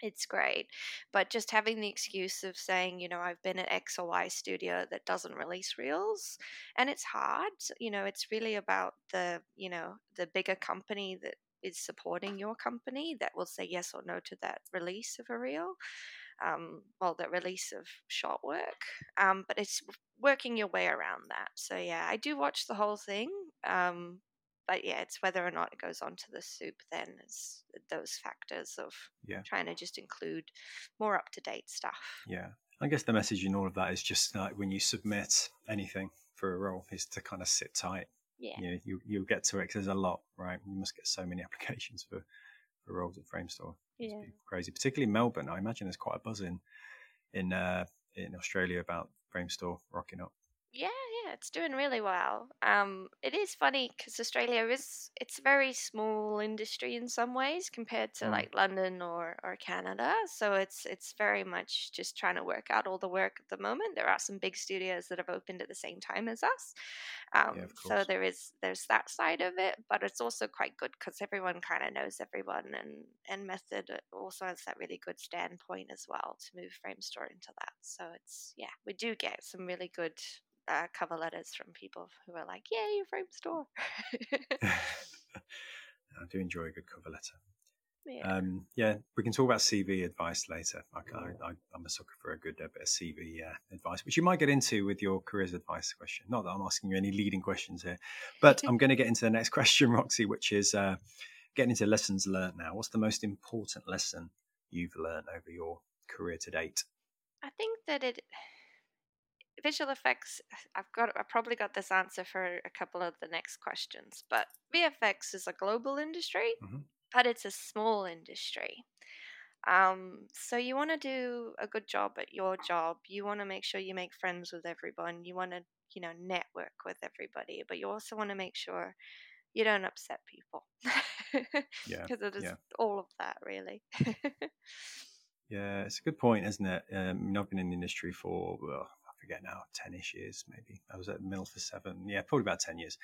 it's great. But just having the excuse of saying, you know, I've been at X or Y studio that doesn't release reels, and it's hard. You know, it's really about the, you know, the bigger company that is supporting your company that will say yes or no to that release of a reel. Um, well, the release of shot work, um, but it's working your way around that. So yeah, I do watch the whole thing, um, but yeah, it's whether or not it goes onto the supe. Then is those factors of yeah. trying to just include more up to date stuff. Yeah, I guess the message in all of that is just like when you submit anything for a role is to kind of sit tight yeah. You know, you you'll get to it because there's a lot, right? You must get so many applications for for roles at Framestore. Yeah. Crazy, particularly Melbourne. I imagine there's quite a buzz in in uh, in Australia about Framestore rocking up. Yeah, yeah, it's doing really well. Um, it is funny because Australia is it's a very small industry in some ways compared to mm. like London or, or Canada. So it's it's very much just trying to work out all the work at the moment. There are some big studios that have opened at the same time as us, um, yeah, so there is there's that side of it, but it's also quite good because everyone kind of knows everyone, and and Method also has that really good standpoint as well to move Framestore into that. So it's yeah, we do get some really good uh, cover letters from people who are like, "Yeah, your Framestore." I do enjoy a good cover letter. Yeah. Um, yeah, we can talk about CV advice later. I, I, am a sucker for a good uh, bit of CV uh, advice, which you might get into with your careers advice question. Not that I'm asking you any leading questions here, but I'm going to get into the next question, Roxy, which is uh, getting into lessons learned now. What's the most important lesson you've learned over your career to date? I think that it visual effects i've got i probably got this answer for a couple of the next questions but vfx is a global industry mm-hmm but it's a small industry. Um, so you want to do a good job at your job. You want to make sure you make friends with everyone. You want to, you know, network with everybody, but you also want to make sure you don't upset people. yeah. Because it is yeah. all of that, really. yeah, it's a good point, isn't it? Um, I've been in the industry for, well, forget now, 10 ish years maybe. I was at Mill for seven. Yeah, probably about 10 years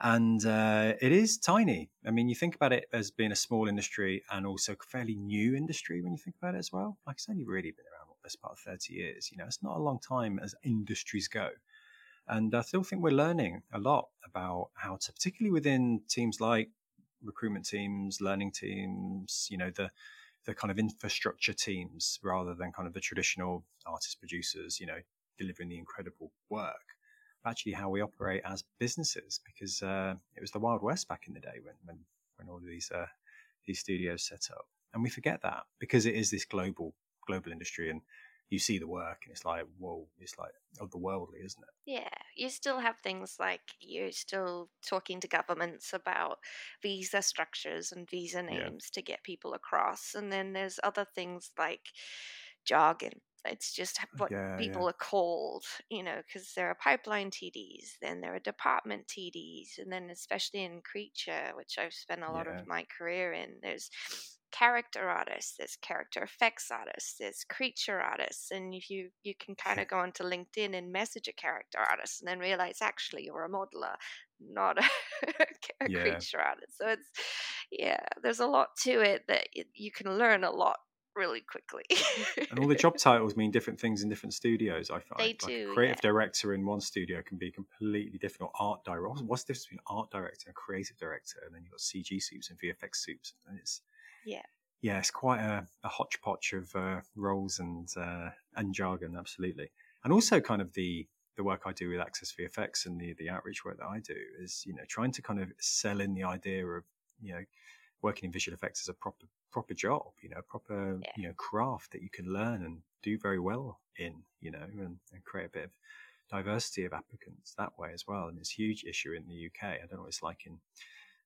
and uh, it is tiny. I mean, you think about it as being a small industry and also a fairly new industry when you think about it as well. Like it's only really been around this part of thirty years. You know, it's not a long time as industries go. And I still think we're learning a lot about how to, particularly within teams like recruitment teams, learning teams, you know, the the kind of infrastructure teams rather than kind of the traditional artist producers, you know, delivering the incredible work actually how we operate as businesses because uh, it was the wild west back in the day when when, when all of these uh, these studios set up. And we forget that because it is this global global industry and you see the work and it's like whoa it's like otherworldly isn't it? Yeah you still have things like you're still talking to governments about visa structures and visa names yeah. to get people across and then there's other things like jargon it's just what yeah, people yeah. are called, you know, because there are pipeline TDs, then there are department TDs, and then especially in Creature, which I've spent a lot yeah. of my career in, there's character artists, there's character effects artists, there's creature artists, and if you you can kind of go onto LinkedIn and message a character artist, and then realize actually you're a modeler, not a, a creature artist. So it's yeah, there's a lot to it that you can learn a lot really quickly. and all the job titles mean different things in different studios. I find they like do. creative yeah. director in one studio can be completely different. Or art director. What's the difference between art director and creative director? And then you've got CG supes and VFX supes, and it's yeah. Yeah, it's quite a, a hodgepodge of uh, roles and uh, and jargon, absolutely. And also, kind of the the work I do with Access VFX and the the outreach work that I do is, you know, trying to kind of sell in the idea of, you know, working in visual effects is a proper proper job, you know, proper yeah. you know craft that you can learn and do very well in, you know, and, and, create a bit of diversity of applicants that way as well. And it's a huge issue in the UK. I don't know what it's like in,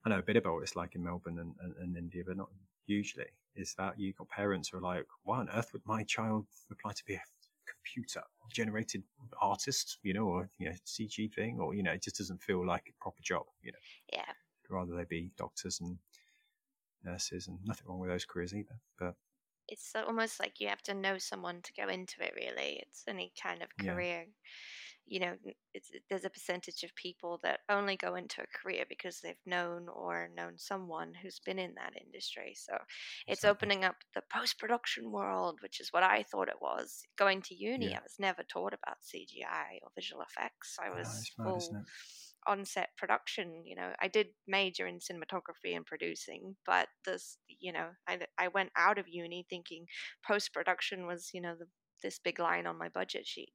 I know a bit about what it's like in Melbourne and, and, and India, but not hugely. Is that you got parents who are like, why on earth would my child apply to be a computer generated artist, you know, or you know, CG thing, or you know, it just doesn't feel like a proper job, you know. Yeah. Rather they be doctors and nurses, and nothing wrong with those careers either. But it's almost like you have to know someone to go into it. Really, it's any kind of career. Yeah. You know, there's a percentage of people that only go into a career because they've known or known someone who's been in that industry. So it's exactly. opening up the post production world, which is what I thought it was. Going to uni, yeah. I was never taught about CGI or visual effects. I was full on set production. You know, I did major in cinematography and producing, but this, you know, I, I went out of uni thinking post production was, you know, the this big line on my budget sheet.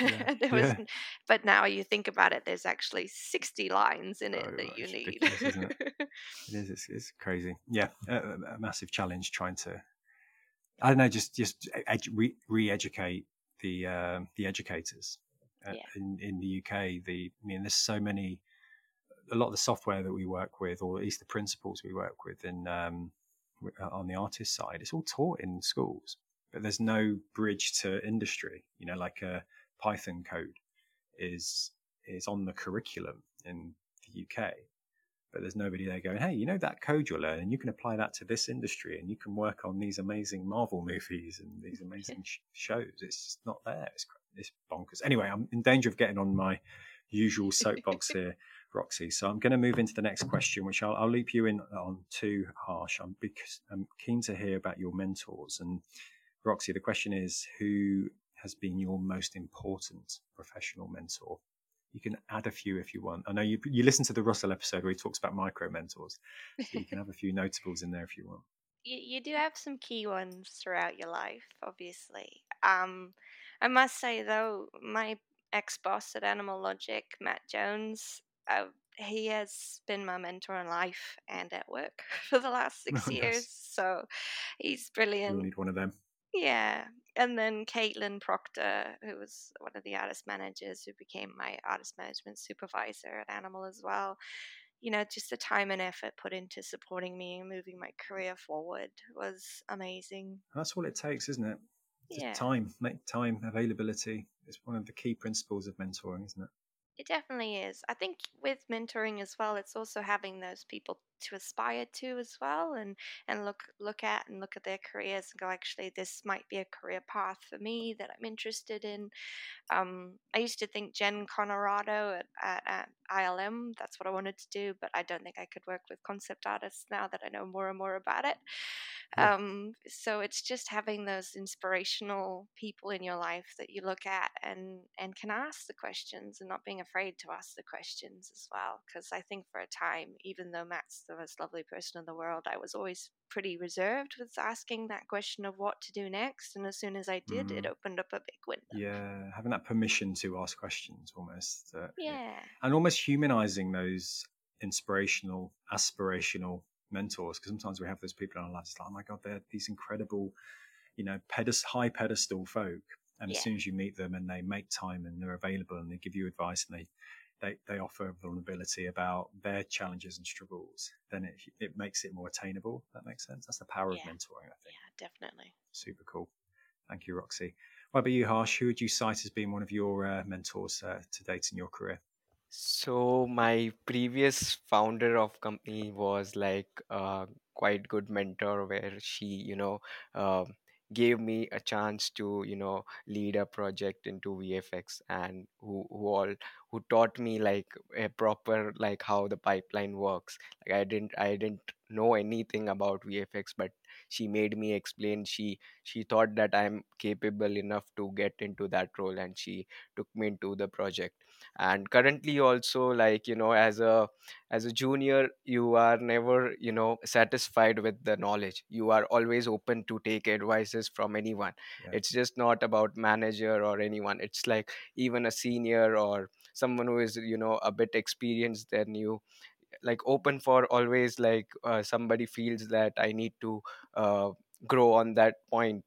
Yeah. there was, yeah. but now you think about it, there's actually 60 lines in it oh, that you need. it? it is. It's, it's crazy. Yeah, a, a, massive challenge trying to. I don't know, just just edu- re-educate the uh, the educators yeah. in in the UK. The I mean, there's so many. A lot of the software that we work with, or at least the principles we work with, in um, uh, on the artist side, it's all taught in schools, but there's no bridge to industry. You know, like a Python code is is on the curriculum in the UK, but there's nobody there going, hey, you know that code you're learning, you can apply that to this industry, and you can work on these amazing Marvel movies and these amazing sh- shows. It's just not there. It's it's bonkers. Anyway, I'm in danger of getting on my usual soapbox here, Roxy. So I'm going to move into the next question, which I'll, I'll loop you in on too, Harsh. I'm because I'm keen to hear about your mentors. And Roxy, the question is, who has been your most important professional mentor? You can add a few if you want. I know you you listened to the Russell episode where he talks about micro mentors. So you can have a few notables in there if you want. You, you do have some key ones throughout your life, obviously. Um, I must say though, my ex boss at Animal Logic, Matt Jones, uh, he has been my mentor in life and at work for the last six oh, years. Yes. So he's brilliant. We'll need one of them. Yeah. And then Caitlin Proctor, who was one of the artist managers who became my artist management supervisor at Animal as well. You know, just the time and effort put into supporting me and moving my career forward was amazing. That's all it takes, isn't it? Yeah. time, make time availability is one of the key principles of mentoring, isn't it? It definitely is. I think with mentoring as well, it's also having those people to aspire to as well, and and look look at and look at their careers and go, actually, this might be a career path for me that I'm interested in. Um, I used to think Jen Conorado at, at, at ILM, that's what I wanted to do, but I don't think I could work with concept artists now that I know more and more about it. Yeah. Um, so it's just having those inspirational people in your life that you look at and and can ask the questions and not being afraid to ask the questions as well. Because I think for a time, even though Matt's the most lovely person in the world, I was always pretty reserved with asking that question of what to do next. And as soon as I did, mm. it opened up a big window. Yeah, having that permission to ask questions almost. Uh, yeah, and almost humanizing those inspirational, aspirational mentors because sometimes we have those people in our lives like, oh my god they're these incredible you know pedest- high pedestal folk and yeah. as soon as you meet them and they make time and they're available and they give you advice and they they, they offer vulnerability about their challenges and struggles then it, it makes it more attainable that makes sense that's the power yeah. of mentoring i think yeah definitely super cool thank you roxy What about you, Harsh? Who would you cite as being one of your uh, mentors uh, to date in your career? So my previous founder of company was like a quite good mentor where she, you know, uh, gave me a chance to, you know, lead a project into VFX and who, who all who taught me like a proper like how the pipeline works. Like I didn't I didn't know anything about VFX, but she made me explain. She she thought that I'm capable enough to get into that role and she took me into the project and currently also like you know as a as a junior you are never you know satisfied with the knowledge. You are always open to take advices from anyone. Yeah. it's just not about manager or anyone. It's like even a senior or someone who is you know a bit experienced than you. Like open for always like uh, somebody feels that i need to uh, grow on that point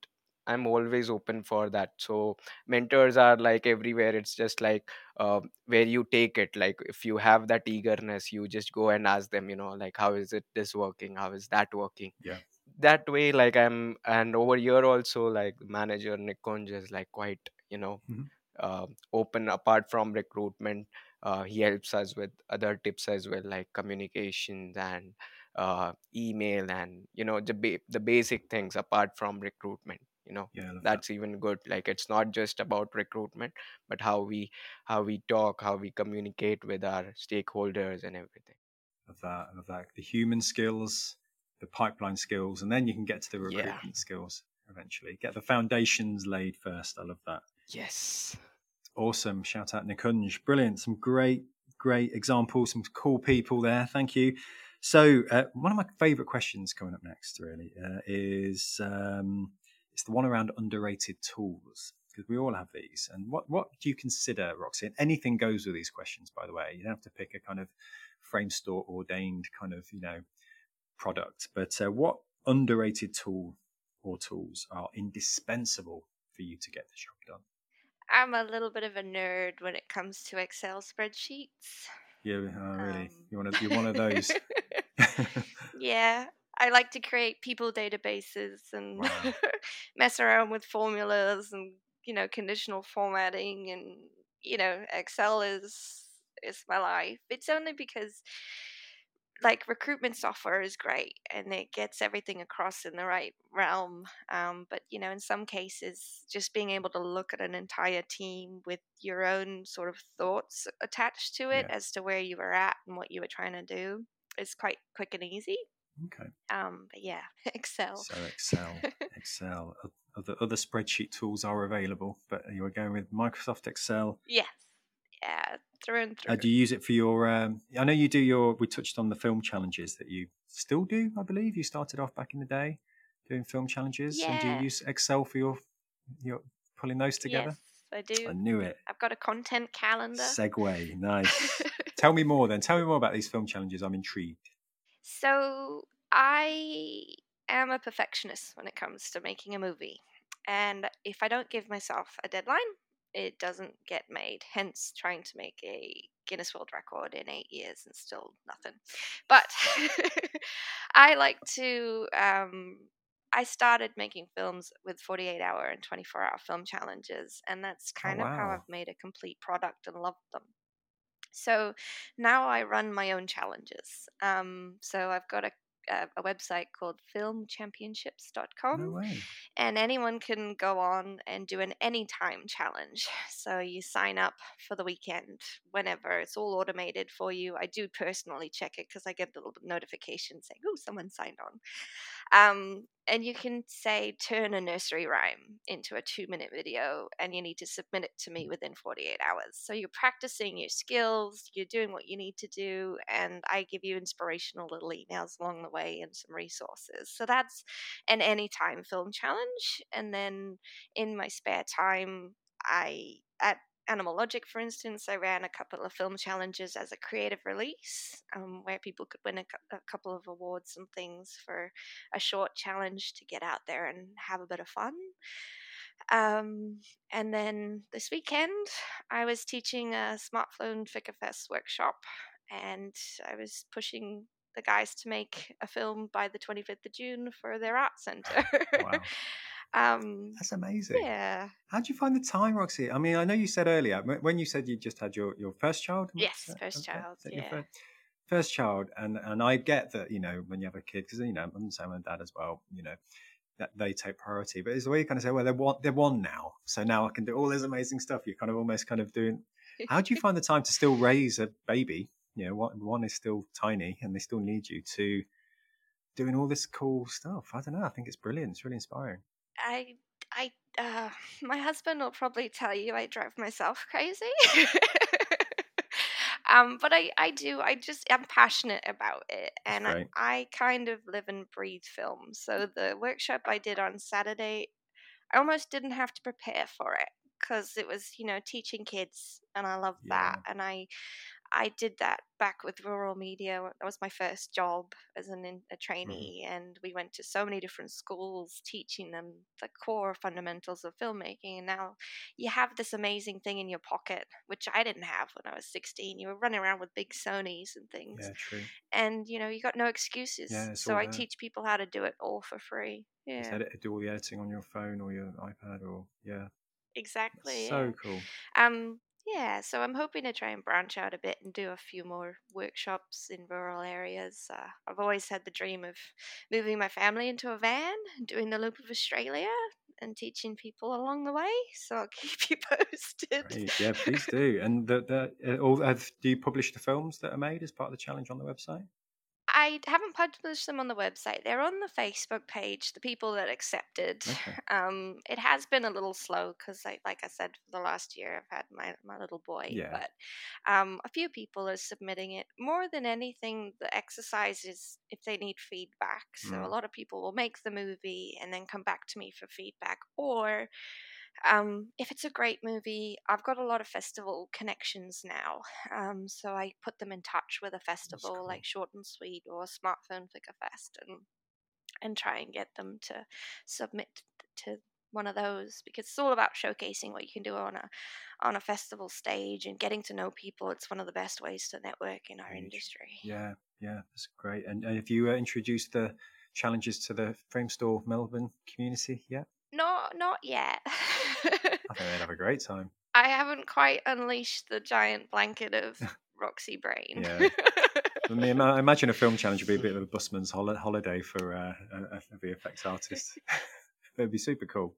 i'm always open for that. So mentors are like everywhere. It's just like uh, where you take it. Like if you have that eagerness you just go and ask them you know like how is it this working? How is that working? Yeah. That way like i'm and over here also like manager nick is like quite you know mm-hmm. uh, open apart from recruitment. Uh, he helps us with other tips as well like communications and uh, email and you know the ba- the basic things apart from recruitment you know yeah, that's that. even good like it's not just about recruitment but how we how we talk how we communicate with our stakeholders and everything. Of that of that the human skills the pipeline skills and then you can get to the recruitment yeah. skills eventually. Get the foundations laid first i love that. Yes. Awesome shout out nikunj brilliant some great great examples some cool people there thank you. So uh, one of my favorite questions coming up next really uh, is um, it's the one around underrated tools because we all have these. And what what do you consider, Roxy? And anything goes with these questions, by the way. You don't have to pick a kind of Framestore ordained kind of you know product, but uh, what underrated tool or tools are indispensable for you to get the job done? I'm a little bit of a nerd when it comes to Excel spreadsheets. Yeah, oh, really. Um, you want you're one of those. yeah, I like to create people databases and wow. mess around with formulas and you know conditional formatting and you know Excel is is my life. It's only because like recruitment software is great and it gets everything across in the right realm. Um, but you know, in some cases, just being able to look at an entire team with your own sort of thoughts attached to it yeah. as to where you were at and what you were trying to do is quite quick and easy. Okay. Um, but yeah, Excel. So Excel, Excel. Other other spreadsheet tools are available, but you are going with Microsoft Excel. Yes. Yeah, through and through. Uh, do you use it for your? Um, I know you do your. We touched on the film challenges that you still do. I believe you started off back in the day doing film challenges. Yeah. And do you use Excel for your your pulling those together? Yes, I do. I knew it. I've got a content calendar. Segue, nice. Tell me more then. Tell me more about these film challenges. I'm intrigued. So I am a perfectionist when it comes to making a movie. And if I don't give myself a deadline, it doesn't get made. Hence, trying to make a Guinness World Record in eight years and still nothing. But I like to. Um, I started making films with 48 hour and 24 hour film challenges, and that's oh, kind oh, wow. of how I've made a complete product and loved them. So now I run my own challenges. Um, so I've got a a, a website called filmchampionships.com. No way. And anyone can go on and do an anytime challenge. So you sign up for the weekend whenever. It's all automated for you. I do personally check it because I get a little notification saying, oh, someone signed on. Um, and you can say turn a nursery rhyme into a two minute video and you need to submit it to me within 48 hours. So you're practicing your skills you're doing what you need to do and i give you inspirational little emails along the way and some resources. So that's an anytime film challenge and then in my spare time i at Animal Logic, for instance, I ran a couple of film challenges as a creative release um, where people could win a, a, couple of awards and things for a short challenge to get out there and have a bit of fun. Um, and then this weekend, I was teaching a Smartphone Fest workshop and I was pushing the guys to make a film by the 25th of June for their art center. wow. Um, That's amazing. Yeah. How do you find the time, Roxy? I mean, I know you said earlier when you said you just had your, your first child. Yes, first child. Yeah. First, first, child, and and I get that you know when you have a kid because you know I'm the same with dad as well. You know that they take priority, but it's the way you kind of say, well, they're one, they're one now, so now I can do all this amazing stuff. You're kind of almost kind of doing. How do you find the time to still raise a baby? You know, one, one is still tiny, and they still need you to doing all this cool stuff. I don't know. I think it's brilliant. It's really inspiring. I I uh, my husband will probably tell you I drive myself crazy. um, but I, I do. I just am passionate about it, and I, I, kind of live and breathe film. So the workshop I did on Saturday, I almost didn't have to prepare for it because it was you know teaching kids, and I love yeah. that, and I I did that back with rural media. That was my first job as an, a mm-hmm. trainee, mm-hmm. and we went to so many different schools teaching them the core fundamentals of filmmaking. And now you have this amazing thing in your pocket, which I didn't have when I was 16. You were running around with big Sonys and things. Yeah, true. And you know, you got no excuses. Yeah, so I teach people how to do it all for free. Yeah. Edit, do all the editing on your phone or your iPad or yeah. Exactly. so yeah. cool. Um, yeah, so I'm hoping to try and branch out a bit and do a few more workshops in rural areas. Uh, I've always had the dream of moving my family into a van, doing the loop of Australia, and teaching people along the way. So I'll keep you posted. Yeah, please do. And the, the, uh, all, have, do you publish the films that are made as part of the challenge on the website? I haven't published them on the website. They're on the Facebook page. The people that accepted. Okay. Um, it has been a little slow because, like, like I said, for the last year I've had my my little boy. Yeah. But um, a few people are submitting it. More than anything, the exercise is if they need feedback. So mm. a lot of people will make the movie and then come back to me for feedback, or um, if it's a great movie, I've got a lot of festival connections now. Um, so I put them in touch with a festival cool. like Short and Sweet or SmartFone Flick Fest and and try and get them to submit to one of those because it's all about showcasing what you can do on a on a festival stage and getting to know people. It's one of the best ways to network in our industry. Yeah, yeah, that's great. And, and have you uh, introduced the challenges to the Framestore Melbourne community yet? Not not yet. I think they'd have a great time. I haven't quite unleashed the giant blanket of Roxy Brain. Yeah. I, mean, I imagine a film challenge would be a bit of a busman's holiday for uh, a, a VFX artist. It'd be super cool.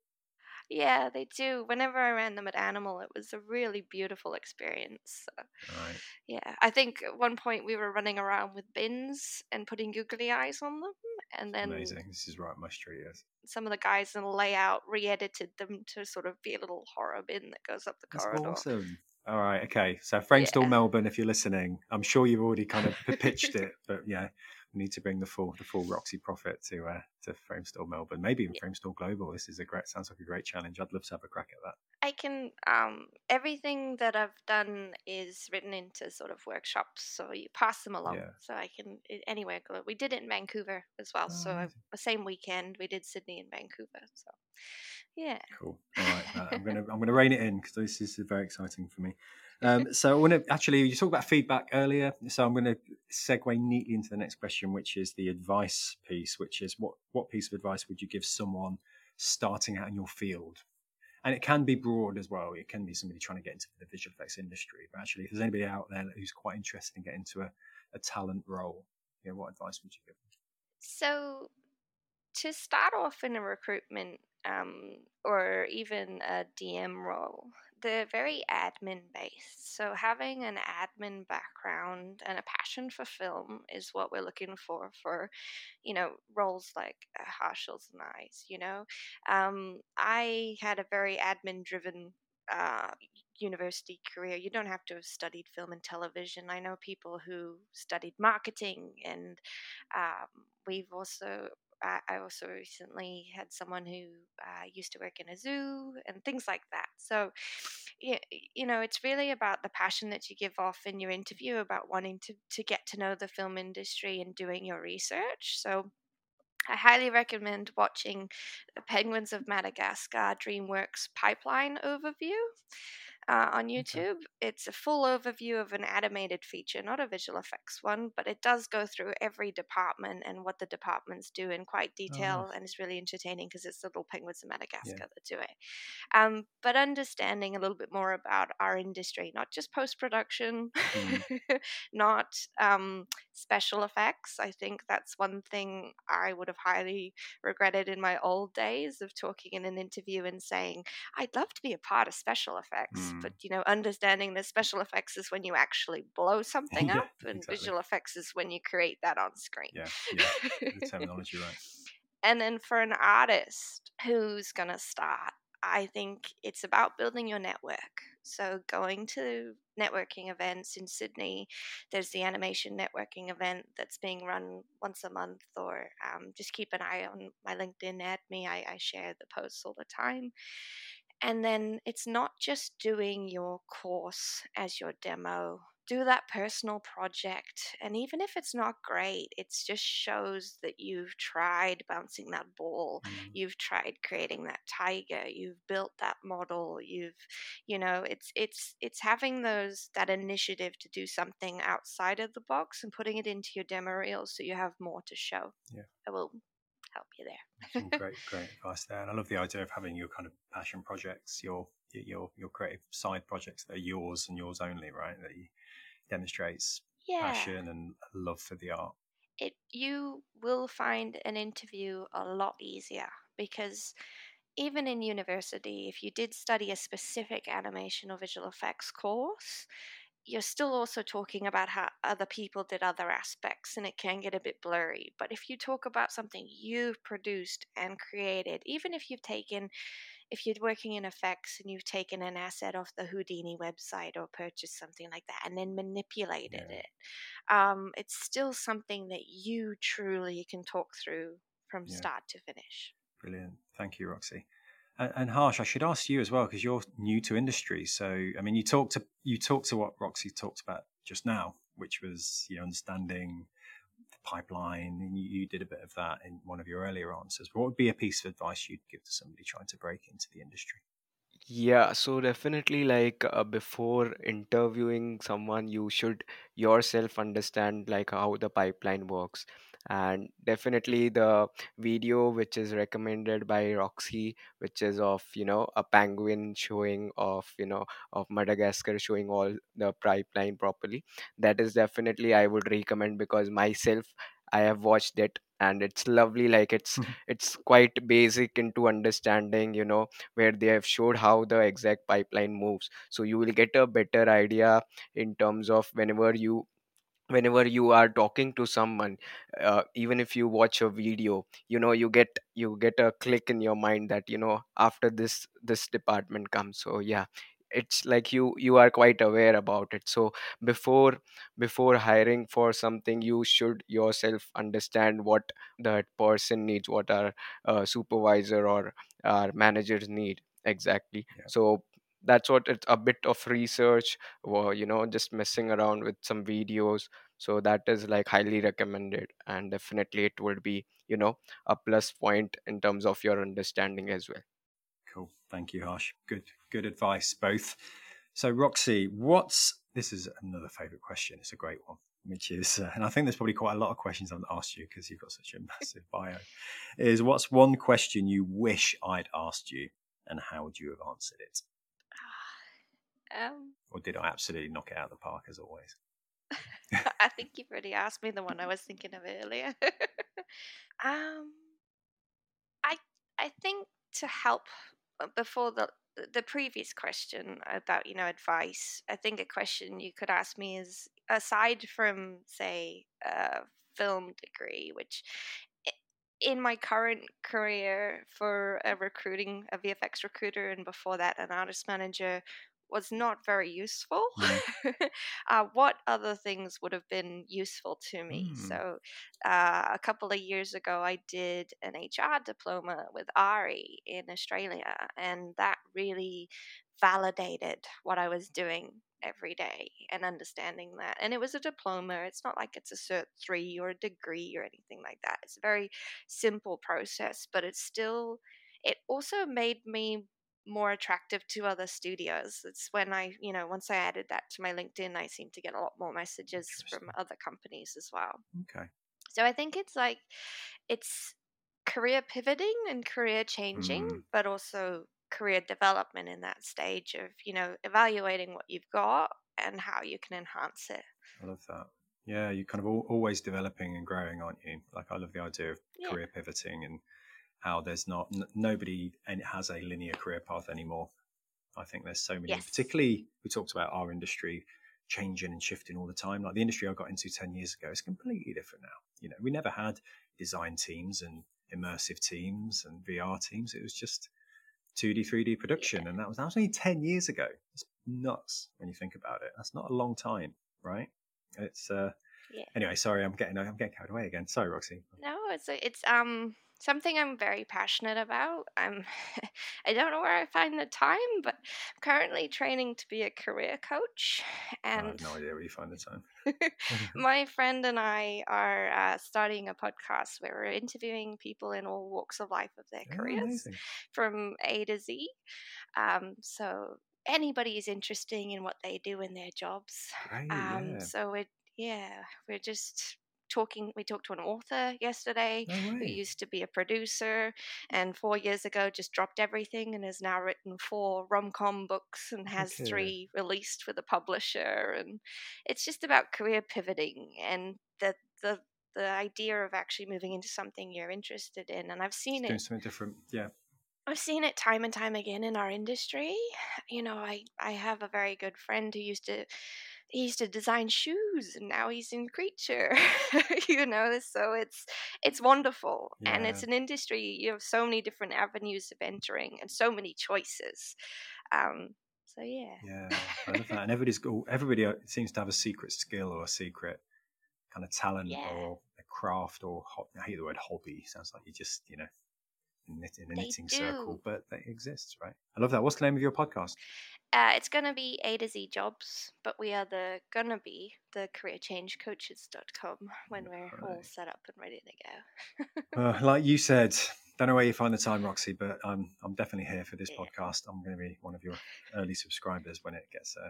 Yeah, they do. Whenever I ran them at Animal, it was a really beautiful experience. So, right. Yeah, I think at one point we were running around with bins and putting googly eyes on them, and then amazing. This is right my street. Yes. Some of the guys in the layout re-edited them to sort of be a little horror bin that goes up the That's corridor. Awesome. All right, okay. So Framestore yeah. Melbourne, if you're listening, I'm sure you've already kind of pitched it, but yeah, we need to bring the full the full Roxy Prophet to uh, to Framestore Melbourne, maybe even yeah. Framestore Global. This is a great sounds like a great challenge. I'd love to have a crack at that. I can um, everything that I've done is written into sort of workshops, so you pass them along. Yeah. So I can anywhere go. We did it in Vancouver as well. Oh, so the same weekend we did Sydney and Vancouver. So yeah. Cool. All right, uh, I'm gonna I'm gonna rein it in because this is very exciting for me. Um, so I want to actually, you talked about feedback earlier. So I'm going to segue neatly into the next question, which is the advice piece, which is what, what piece of advice would you give someone starting out in your field? And it can be broad as well. It can be somebody trying to get into the visual effects industry. But actually, if there's anybody out there who's quite interested in getting into a, a talent role, you know, what advice would you give? So to start off in a recruitment um, or even a DM role, they're very admin based. So having an admin background and a passion for film is what we're looking for for, you know, roles like uh, Harshil's and Eyes. You know, um, I had a very admin driven uh, university career. You don't have to have studied film and television. I know people who studied marketing, and um, we've also I, also recently had someone who uh, used to work in a zoo and things like that. So, you, you know, it's really about the passion that you give off in your interview about wanting to, to get to know the film industry and doing your research. So, I highly recommend watching the Penguins of Madagascar DreamWorks pipeline overview. Uh, on YouTube. Okay. It's a full overview of an animated feature, not a visual effects one, but it does go through every department and what the departments do in quite oh, detail, oh, nice. and it's really entertaining because it's little penguins of Madagascar yeah. that do it. Um, but understanding a little bit more about our industry, not just post production, mm. not um, special effects. I think that's one thing I would have highly regretted in my old days of talking in an interview and saying, I'd love to be a part of special effects, mm. But you know, understanding that special effects is when you actually blow something yeah, up, and exactly. visual effects is when you create that on screen. Yeah, yeah, the terminology, right? And then for an artist who's going to start, I think it's about building your network. So, going to networking events in Sydney, there's the animation networking event that's being run once a month, or um, just keep an eye on my LinkedIn, add me. I, I share the posts all the time. And then it's not just doing your course as your demo do that personal project. And even if it's not great, it just shows that you've tried bouncing that ball. Mm. You've tried creating that tiger. You've built that model. You've, you know, it's it's it's having those that initiative to do something outside of the box and putting it into your demo reel so you have more to show. Yeah. I will help you there. Great, great advice there. And I love the idea of having your kind of passion projects, your your your creative side projects that are yours and yours only, right? That you demonstrates yeah. passion and love for the art. It you will find an interview a lot easier because even in university, if you did study a specific animation or visual effects course, you're still also talking about how other people did other aspects and it can get a bit blurry. But if you talk about something you've produced and created, even if you've taken if you're working in effects and you've taken an asset off the Houdini website or purchased something like that and then manipulated yeah. it, um, it's still something that you truly can talk through from yeah. start to finish. Brilliant. Thank you, Roxy. And, Harsh, I should ask you as well because you're new to industry. So, I mean, you talked to you talked to what Roxy talked about just now, which was you know understanding the pipeline, and you, you, did a bit of that in one of your earlier answers. What would be a piece of advice you'd give to somebody trying to break into the industry? Yeah, so definitely, like uh, before interviewing someone, you should yourself understand like how the pipeline works and definitely the video which is recommended by roxy which is of you know a penguin showing of you know of madagascar showing all the pipeline properly. That is definitely i would recommend because myself i have watched it and it's lovely like it's it's quite basic into understanding you know where they have showed how the exact pipeline moves. So you will get a better idea in terms of whenever you whenever you are talking to someone uh, even if you watch a video you know you get you get a click in your mind that you know after this this department comes. So yeah it's like you you are quite aware about it. So before before hiring for something you should yourself understand what that person needs what our uh, supervisor or our managers need exactly. Yeah. so that's what it's a bit of research or you know just messing around with some videos. So that is like highly recommended and definitely it would be you know a plus point in terms of your understanding as well. Cool. Thank you harsh. Good good advice both. So roxy what's this is another favorite question. It's a great one which is uh, and i think there's probably quite a lot of questions i've asked you because you've got such a massive bio is what's one question you wish i'd asked you and how would you have answered it um, or did I absolutely knock it out of the park as always? I think you've already asked me the one I was thinking of earlier. um, I I think to help uh, before the the previous question about you know advice, I think a question you could ask me is aside from say a film degree, which in my current career for a recruiting a VFX recruiter and before that an artist manager was not very useful. Mm. uh, what other things would have been useful to me? Mm. So, uh, a couple of years ago, I did an HR diploma with AHRI in Australia, and that really validated what I was doing every day and understanding that. And it was a diploma. It's not like it's a cert three or a degree or anything like that. It's a very simple process, but it's still, it also made me more attractive to other studios. It's when I, you know, once I added that to my LinkedIn, I seem to get a lot more messages from other companies as well. Okay. So I think it's like it's career pivoting and career changing, mm. but also career development in that stage of, you know, evaluating what you've got and how you can enhance it. I love that. Yeah, you're kind of always developing and growing, aren't you? Like I love the idea of yeah. career pivoting and how there's not n- nobody and it has a linear career path anymore. I think there's so many, yes. particularly we talked about our industry changing and shifting all the time. Like the industry I got into 10 years ago is completely different now. You know, we never had design teams and immersive teams and VR teams. It was just 2D, 3D production. And that was, that was only 10 years ago. It's nuts when you think about it. That's not a long time, right? It's, uh, yeah. anyway, sorry, I'm getting, I'm getting carried away again. Sorry, Roxy. No, it's, it's, um, something I'm very passionate about. I'm I don't know where I find the time, but I'm currently training to be a career coach. And I have no idea where you find the time. my friend and I are uh, starting a podcast where we're interviewing people in all walks of life of their oh, careers, from A to Z. Um, so anybody is interesting in what they do in their jobs. Right, um, yeah. So it yeah, we're just talking we talked to an author yesterday no who used to be a producer and four years ago just dropped everything and has now written four rom-com books and oh, has okay. three released for the publisher and it's just about career pivoting and the the the idea of actually moving into something you're interested in and i've seen it something different yeah I've seen it time and time again in our industry. You know, I, I have a very good friend who used to he used to design shoes and now he's in creature you know so it's it's wonderful yeah. and it's an industry you have so many different avenues of entering and so many choices um so yeah yeah i love that and everybody's got everybody uh, seems to have a secret skill or a secret kind of talent yeah. or a craft or i hate the word hobby sounds like you just you know in, a knitting do. circle but they exist right i love that what's the name of your podcast uh, it's going to be A to Z jobs, but we are the going to be the careerchangecoaches.com when we're right. all set up and ready to go. uh, like you said, don't know where you find the time, Roxy, but I'm I'm definitely here for this yeah. podcast. I'm going to be one of your early subscribers when it gets uh,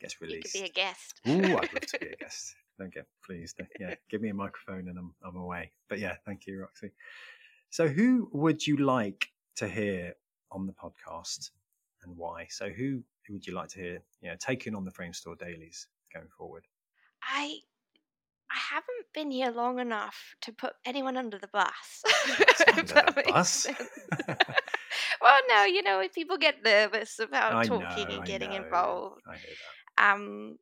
gets released. You could be a guest. Ooh, I'd love to be a guest. Don't get please. Yeah, give me a microphone and I'm I'm away. But yeah, thank you, Roxy. So, who would you like to hear on the podcast? and why. So, who, who would you like to hear, you know, taking on the Framestore dailies going forward? I I haven't been here long enough to put anyone under the bus. under the bus? well, no, you know, if people get nervous about I talking know, and getting involved. I hear that. Um,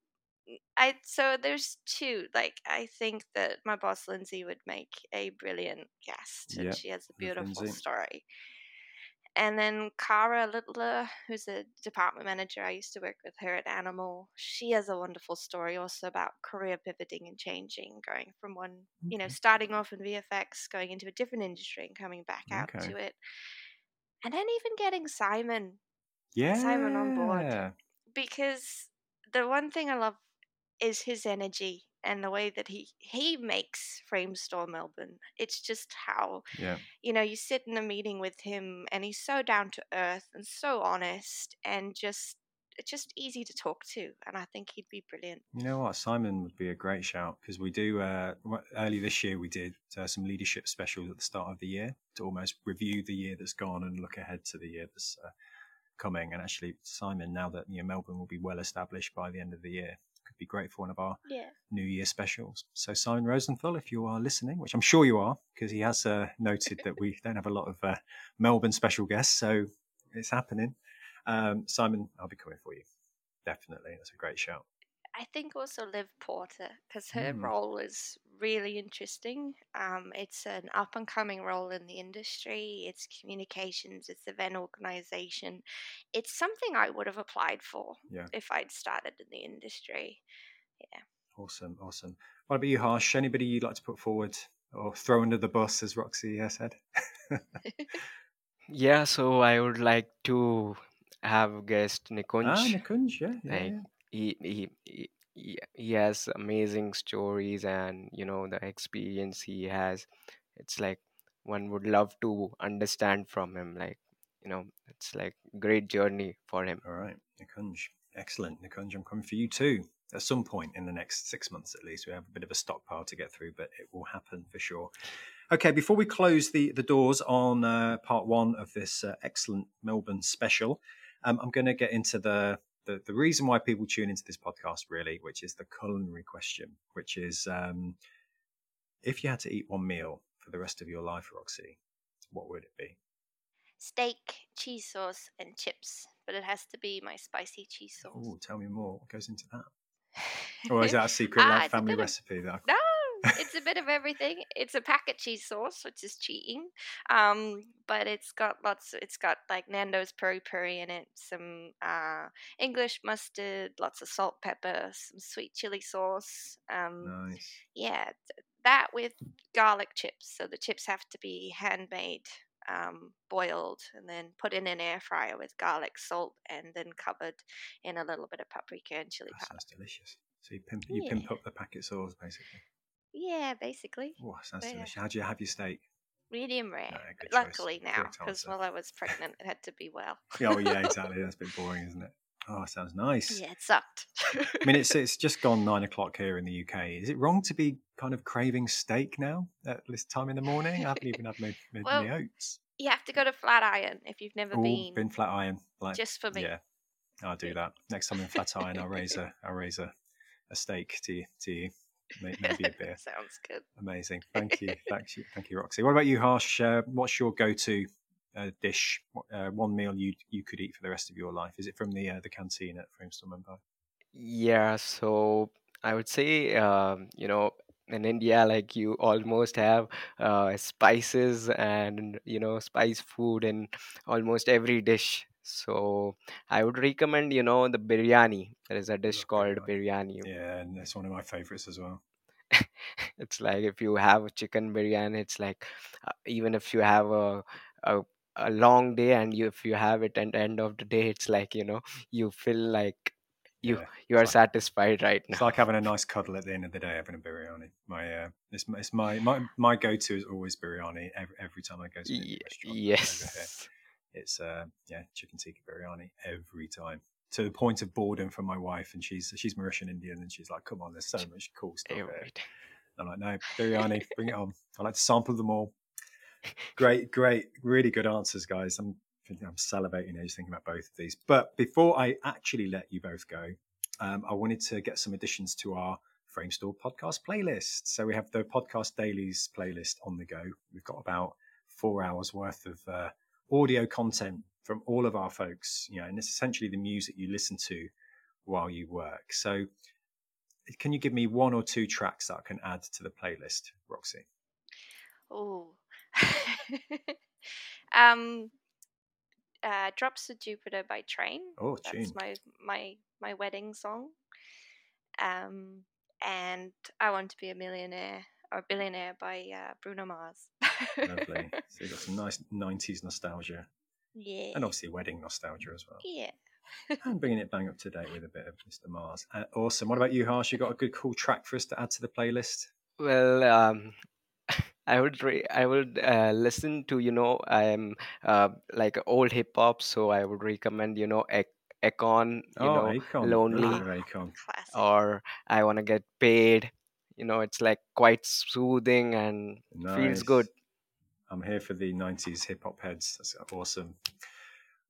Mm, I so there's two. Like I think that my boss Lindsay would make a brilliant guest, and she has a beautiful story. And then Cara Littler, who's a department manager, I used to work with her at Animal. She has a wonderful story also about career pivoting and changing, going from one, okay. you know, starting off in VFX, going into a different industry and coming back out okay. to it. And then even getting Simon, yeah, Simon on board, because the one thing I love is his energy and the way that he he makes Framestore Melbourne. It's just how yeah. you know you sit in a meeting with him and he's so down to earth and so honest and just it's just easy to talk to and I think he'd be brilliant. You know what, Simon would be a great shout because we do uh, early this year we did uh, some leadership specials at the start of the year to almost review the year that's gone and look ahead to the year that's uh, coming. And actually, Simon, now that you know, Melbourne will be well established by the end of the year, could be great for one of our yeah. New Year specials. So, Simon Rosenthal, if you are listening, which I'm sure you are, because he has uh, noted that we don't have a lot of uh, Melbourne special guests, so it's happening. Um, Simon, I'll be coming for you. Definitely. That's a great shout. I think also Liv Porter because her mm. role is really interesting. Um, it's an up and coming role in the industry. It's communications. It's event organization. It's something I would have applied for yeah. if I'd started in the industry. Yeah. Awesome, awesome. What about you, Harsh? Anybody you'd like to put forward or throw under the bus, as Roxy has said? yeah, so I would like to have guest Nikunj. Ah, Nikunj, yeah, yeah, like, yeah he he he, he has amazing stories and you know the experience he has. It's like one would love to understand from him like you know it's like great journey for him. All right nikunj excellent nikunj i'm coming for you too. At some point in the next six months at least we have a bit of a stockpile to get through but it will happen for sure. Okay before we close the the doors on uh, part one of this uh, excellent melbourne special um, i'm going to get into the the, the reason why people tune into this podcast really which is the culinary question which is um, if you had to eat one meal for the rest of your life, Roxy, what would it be? Steak, cheese sauce, and chips, but it has to be my spicy cheese sauce. Oh, tell me more. What goes into that? or is that a secret ah, like, family recipe? That I... No, it's a bit of everything. It's a packet cheese sauce, which is cheating. Um, but it's got lots. It's got like Nando's peri peri in it, some uh, English mustard, lots of salt, pepper, some sweet chili sauce. Um, nice. Yeah, that with garlic chips. So the chips have to be handmade, um, boiled, and then put in an air fryer with garlic, salt, and then covered in a little bit of paprika and chili that powder. Sounds delicious. So you pimp, you yeah. pimp up the packet sauce basically. Yeah, basically. Oh, sounds delicious. How do you have your steak? Medium rare. No, Luckily now, because while I was pregnant, it had to be well. oh yeah, exactly. That's a bit boring, isn't it? Oh, sounds nice. Yeah, it sucked. I mean, it's it's just gone nine o'clock here in the UK. Is it wrong to be kind of craving steak now at this time in the morning? I haven't even had my, my, well, my oats. You have to go to Flatiron if you've never Ooh, been. Been Flatiron, like just for me. Yeah, I'll do that next time in Flatiron. I'll raise a I'll raise a, a steak to you, to you. Maybe a beer. Sounds good. Amazing. Thank you. Thank you. Thank you, Roxy. What about you, Harsh? Uh, what's your go-to uh, dish, uh, one meal you you could eat for the rest of your life? Is it from the uh, the canteen at Framestore Mumbai? Yeah, so I would say, um, you know, in India, like you almost have uh, spices and you know spice food in almost every dish. So I would recommend, you know, the biryani. There is a dish called biryani. Yeah, and it's one of my favorites as well. it's like if you have a chicken biryani, it's like uh, even if you have a, a a long day and you if you have it at the end of the day, it's like you know you feel like you yeah, you are like, satisfied right now. It's like having a nice cuddle at the end of the day, having a biryani. My uh, it's, it's my my my go to is always biryani every, every time I go to a restaurant. Yes, it's uh yeah chicken tikka biryani every time to the point of boredom for my wife, and she's she's Mauritian Indian, and she's like, "Come on, there's so much cool stuff here." I'm like, "No, biryani, bring it on." I like to sample them all. Great, great, really good answers, guys. I'm I'm salivating here just thinking about both of these. But before I actually let you both go, um, I wanted to get some additions to our Framestore podcast playlist. So we have the podcast dailies playlist on the go. We've got about four hours worth of uh, audio content from all of our folks, you know, and it's essentially the music you listen to while you work. So can you give me one or two tracks that I can add to the playlist, Roxy? Oh, um, uh, "Drops of Jupiter" by Train. Oh, that's tune. my my my wedding song. Um, and "I Want to Be a Millionaire" or "Billionaire" by uh, Bruno Mars. Lovely. So you've got some nice '90s nostalgia. Yeah. And obviously wedding nostalgia as well. Yeah. and bringing it bang up to date with a bit of Mr. Mars. Uh, awesome. What about you, Harsh? You got a good, cool track for us to add to the playlist? Well, um, I would re- I would uh, listen to you know I'm uh, like old hip hop, so I would recommend you know Ek- Akon, you oh, know Akon. Lonely, Akon. or I want to get paid. You know, it's like quite soothing and nice. feels good. I'm here for the '90s hip hop heads. That's awesome.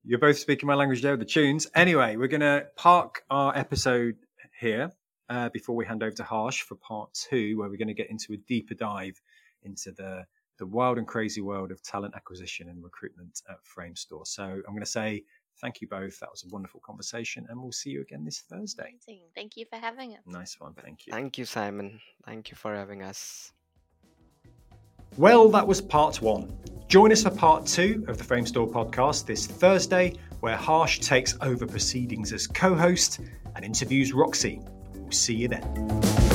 You're both speaking my language there, with the tunes. Anyway, we're going to park our episode here uh, before we hand over to Harsh for part two, where we're going to get into a deeper dive into the the wild and crazy world of talent acquisition and recruitment at Framestore. So I'm going to say thank you both. That was a wonderful conversation, and we'll see you again this Thursday. Amazing. Thank you for having us. Nice one. Thank you. Thank you, Simon. Thank you for having us. Well, that was part one. Join us for part two of the Framestore podcast this Thursday, where Harsh takes over proceedings as co host and interviews Roxy. We'll see you then.